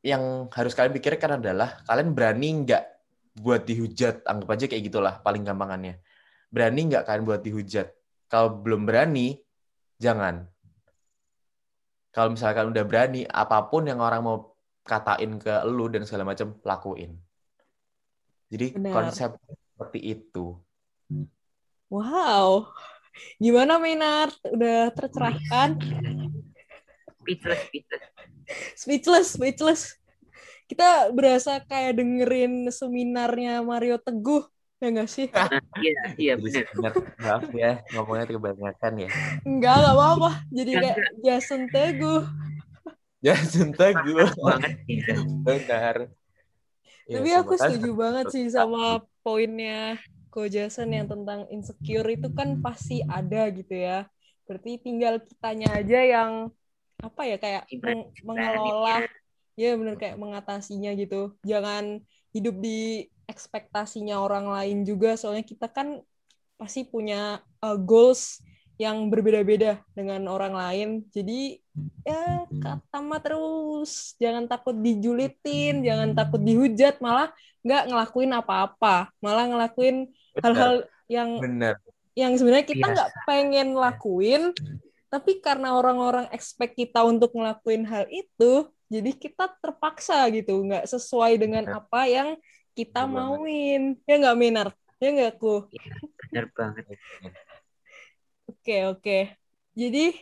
yang harus kalian pikirkan adalah kalian berani nggak buat dihujat, anggap aja kayak gitulah paling gampangannya. Berani nggak kalian buat dihujat? Kalau belum berani, jangan kalau misalkan udah berani apa pun yang orang mau katain ke lu dan segala macam lakuin. Jadi Benar. konsep seperti itu. Wow. Gimana Minar? Udah tercerahkan? Speechless speechless. Speechless speechless. Kita berasa kayak dengerin seminarnya Mario Teguh Ya enggak sih? Iya, iya benar. Maaf ya, ngomongnya kebanyakan ya. Enggak, enggak apa-apa. Jadi kayak Jason Teguh. Jason Teguh. Banget. Benar. Ya, Tapi aku setuju banget sih sama poinnya Ko Jason yang tentang insecure itu kan pasti ada gitu ya. Berarti tinggal kitanya aja yang apa ya kayak meng mengelola ya benar kayak mengatasinya gitu. Jangan hidup di ekspektasinya orang lain juga. Soalnya kita kan pasti punya uh, goals yang berbeda-beda dengan orang lain. Jadi ya kata mah terus. Jangan takut dijulitin jangan takut dihujat malah nggak ngelakuin apa-apa. Malah ngelakuin hal-hal yang Bener. yang sebenarnya kita nggak pengen lakuin tapi karena orang-orang expect kita untuk ngelakuin hal itu jadi kita terpaksa gitu. Nggak sesuai dengan apa yang kita Bener mauin. Ya nggak Minar? Ya nggak ku ya, benar banget. Oke oke. Jadi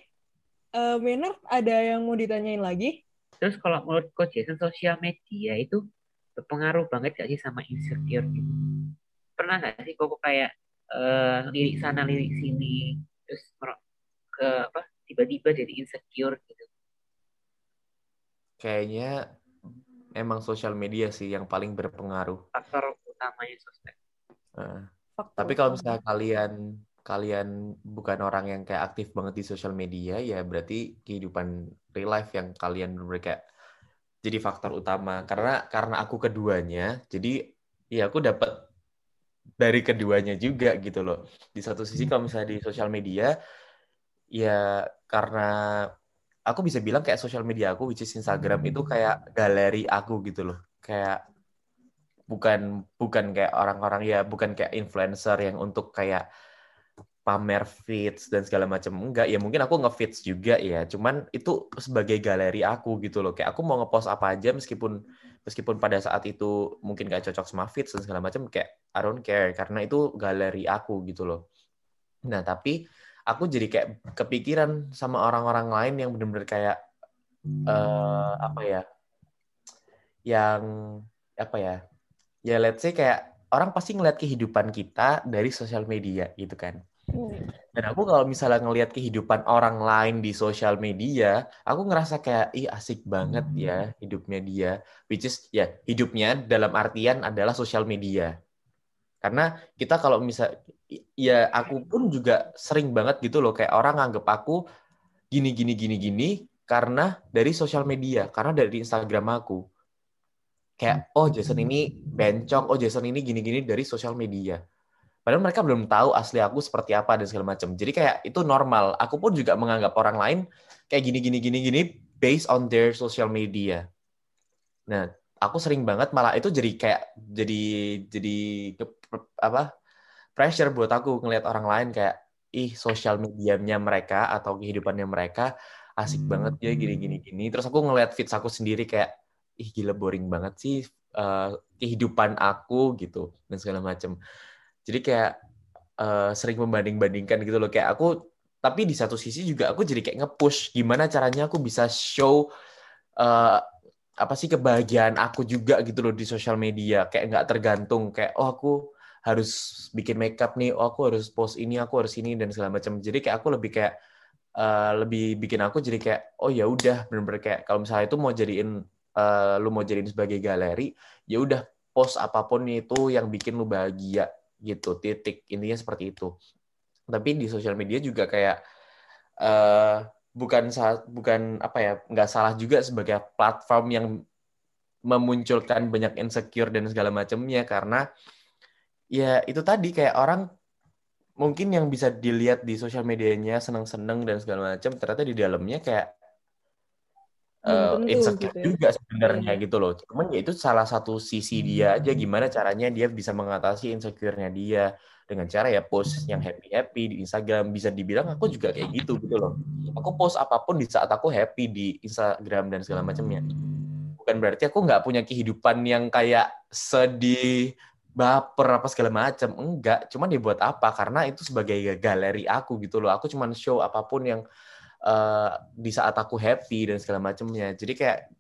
uh, Minar ada yang mau ditanyain lagi? Terus kalau menurut coach Jason sosial media itu berpengaruh banget gak sih sama insecure gitu? Pernah nggak sih kok kayak uh, lirik sana lirik sini terus ke apa tiba-tiba jadi insecure gitu? Kayaknya emang sosial media sih yang paling berpengaruh. Faktor utamanya sosmed. Uh, tapi kalau misalnya kalian kalian bukan orang yang kayak aktif banget di sosial media, ya berarti kehidupan real life yang kalian mereka jadi faktor utama. Karena karena aku keduanya, jadi ya aku dapat dari keduanya juga gitu loh. Di satu sisi kalau misalnya di sosial media, ya karena aku bisa bilang kayak sosial media aku which is Instagram itu kayak galeri aku gitu loh. Kayak bukan bukan kayak orang-orang ya bukan kayak influencer yang untuk kayak pamer feeds dan segala macam enggak. Ya mungkin aku ngefeeds juga ya cuman itu sebagai galeri aku gitu loh. Kayak aku mau ngepost apa aja meskipun meskipun pada saat itu mungkin gak cocok sama feeds dan segala macam kayak I don't care karena itu galeri aku gitu loh. Nah tapi aku jadi kayak kepikiran sama orang-orang lain yang benar-benar kayak uh, apa ya yang apa ya ya let's say kayak orang pasti ngeliat kehidupan kita dari sosial media gitu kan. Dan aku kalau misalnya ngelihat kehidupan orang lain di sosial media, aku ngerasa kayak ih asik banget ya hidupnya dia, which is ya hidupnya dalam artian adalah sosial media. Karena kita kalau misal ya aku pun juga sering banget gitu loh kayak orang nganggep aku gini gini gini gini karena dari sosial media, karena dari Instagram aku. Kayak oh Jason ini bencong, oh Jason ini gini-gini dari sosial media. Padahal mereka belum tahu asli aku seperti apa dan segala macam. Jadi kayak itu normal. Aku pun juga menganggap orang lain kayak gini gini gini gini based on their social media. Nah, aku sering banget malah itu jadi kayak jadi jadi apa pressure buat aku ngelihat orang lain kayak ih sosial medianya mereka atau kehidupannya mereka asik hmm. banget ya gini gini gini. Terus aku ngelihat feeds aku sendiri kayak ih gila boring banget sih uh, kehidupan aku gitu dan segala macam jadi kayak uh, sering membanding bandingkan gitu loh. Kayak aku tapi di satu sisi juga aku jadi kayak nge-push gimana caranya aku bisa show uh, apa sih kebahagiaan aku juga gitu loh di sosial media. Kayak nggak tergantung kayak oh aku harus bikin makeup nih oh aku harus post ini aku harus ini dan segala macam. Jadi kayak aku lebih kayak uh, lebih bikin aku jadi kayak oh ya udah bener-bener kayak kalau misalnya itu mau jadiin uh, lu mau jadiin sebagai galeri ya udah post apa pun itu yang bikin lu bahagia gitu titik. Intinya seperti itu. Tapi di sosial media juga kayak uh, bukan bukan apa ya nggak salah juga sebagai platform yang memunculkan banyak insecure dan segala macamnya karena ya itu tadi kayak orang mungkin yang bisa dilihat di sosial medianya seneng-seneng dan segala macam ternyata di dalamnya kayak uh, insecure gitu ya. juga sebenarnya yeah. gitu loh. Cuman ya itu salah satu sisi dia aja gimana caranya dia bisa mengatasi insecure-nya dia dengan cara ya post yang happy happy di Instagram. Bisa dibilang aku juga kayak gitu gitu loh. Aku post apa pun di saat aku happy di Instagram dan segala macamnya. Bukan berarti aku nggak punya kehidupan yang kayak sedih baper apa segala macam. Enggak. Cuman dibuat apa? Karena itu sebagai galeri aku gitu loh. Aku cuman show apa pun yang uh, di saat aku happy dan segala macamnya. Jadi kayak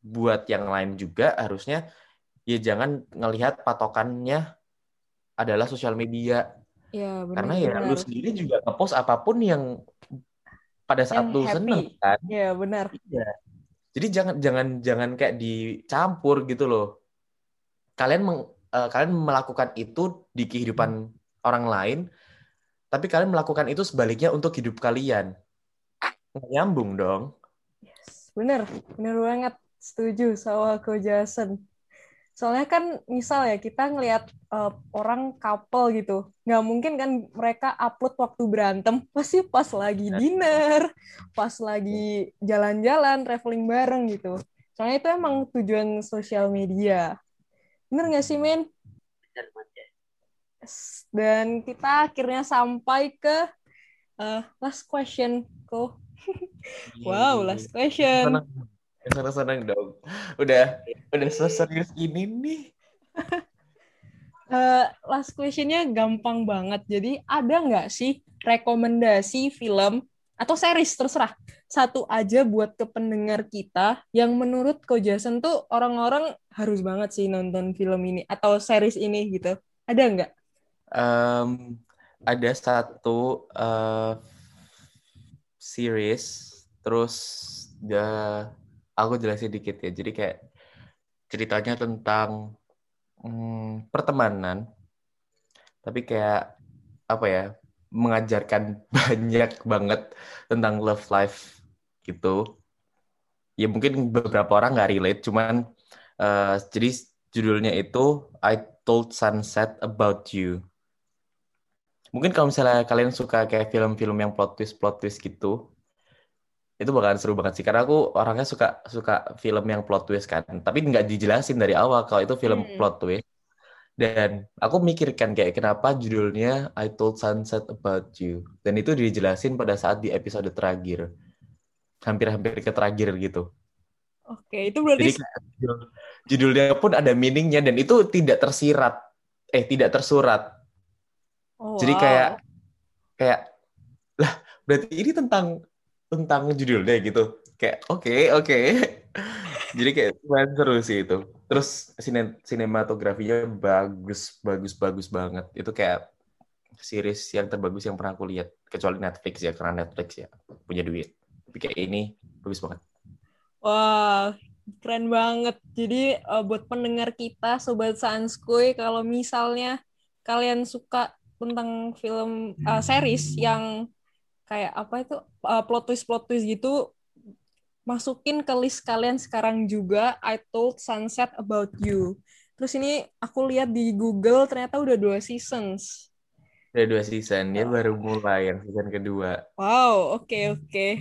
buat yang lain juga harusnya ya jangan ngelihat patokannya adalah sosial media. Ya, benar, Karena ya benar. lu sendiri juga ngepost apa pun yang pada saat yang lu happy. seneng kan. Iya, benar. Iya. Jadi jangan jangan jangan kayak dicampur gitu loh. Kalian meng, uh, kalian melakukan itu di kehidupan hmm. orang lain, tapi kalian melakukan itu sebaliknya untuk hidup kalian. Nyambung dong. Yes, bener, bener banget. Setuju sama Ko Jason. Soalnya kan misal ya kita ngelihat uh, orang couple gitu, nggak mungkin kan mereka upload waktu berantem, pasti pas lagi iya. dinner, pas lagi jalan-jalan, traveling bareng gitu. Soalnya itu emang tujuan sosial media. Bener nggak sih, Men? Dan kita akhirnya sampai ke uh, last question, kok. wow, last question seneng-seneng dong. Udah udah serius ini nih. uh, last questionnya gampang banget. Jadi ada nggak sih rekomendasi film atau series terserah satu aja buat ke pendengar kita yang menurut Ko Jason tuh orang-orang harus banget sih nonton film ini atau series ini gitu. Ada nggak? Um, ada satu uh, series terus the aku jelasin dikit ya. Jadi kayak ceritanya tentang hmm, pertemanan, tapi kayak apa ya mengajarkan banyak banget tentang love life gitu. Ya mungkin beberapa orang nggak relate, cuman uh, jadi judulnya itu I Told Sunset About You. Mungkin kalau misalnya kalian suka kayak film-film yang plot twist plot twist gitu, itu bakalan seru banget sih karena aku orangnya suka suka film yang plot twist kan. Tapi nggak dijelasin dari awal kalau itu film hmm. plot twist. Dan aku mikirkan kayak kenapa judulnya I Told Sunset About You? Dan itu dijelasin pada saat di episode terakhir. Hampir-hampir ke terakhir gitu. Oke itu berarti Jadi, judul, judulnya pun ada meaningnya dan itu tidak tersirat. Eh tidak tersurat. Oh, jadi wow. kayak kayak lah berarti ini tentang tentang judulnya gitu. Kayak oke okay, oke. Okay. jadi kayak seru sih itu. Terus sine sinematografinya bagus bagus bagus banget. Itu kayak series yang terbagus yang pernah aku lihat. Kecuali Netflix ya karena Netflix ya punya duit. Tapi kayak ini bagus banget. Wah keren banget. Jadi uh, buat pendengar kita sobat Sanskuy kalau misalnya kalian suka tentang film uh, series yang kayak apa itu uh, plot twist plot twist gitu masukin ke list kalian sekarang juga I told Sunset about you. Terus ini aku lihat di Google ternyata udah dua seasons. Udah dua season, ya baru mulai yang season kedua. Wow, oke okay, oke. Okay.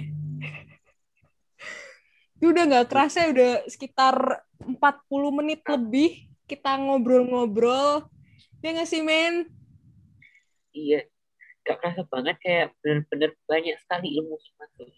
udah nggak kerasa udah sekitar 40 menit lebih kita ngobrol-ngobrol. Ya nggak sih, men? Iya, gak kerasa banget kayak bener-bener banyak sekali ilmu masuk.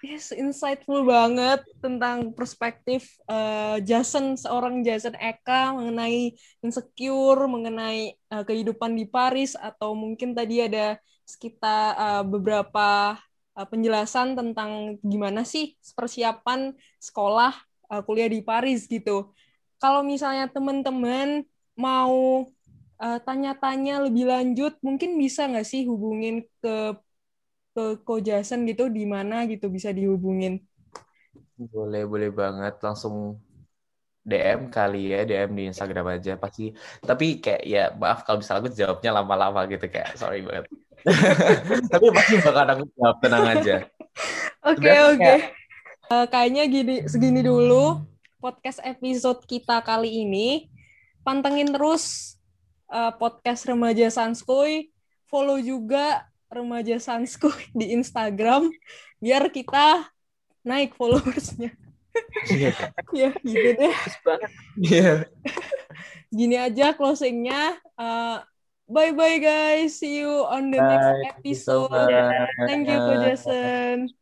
Yes, insightful banget tentang perspektif uh, Jason, seorang Jason Eka mengenai insecure, mengenai uh, kehidupan di Paris, atau mungkin tadi ada sekitar uh, beberapa uh, penjelasan tentang gimana sih persiapan sekolah uh, kuliah di Paris gitu. Kalau misalnya teman-teman mau uh, tanya-tanya lebih lanjut, mungkin bisa nggak sih hubungin ke ke Kojasen gitu di mana gitu bisa dihubungin? Boleh, boleh banget. Langsung DM kali ya, DM di Instagram aja pasti. Tapi kayak ya maaf kalau misalnya aku jawabnya lama-lama gitu kayak sorry banget. Tapi pasti bakal aku jawab tenang aja. Oke okay, oke. Okay. Uh, kayaknya gini segini dulu podcast episode kita kali ini. Pantengin terus uh, podcast Remaja Sanskoy. Follow juga Remaja Sanskoy di Instagram biar kita naik followersnya. Iya. ya gitu deh. Iya. Gini aja closingnya. Uh, bye bye guys. See you on the next episode. Thank you, Ko Jason.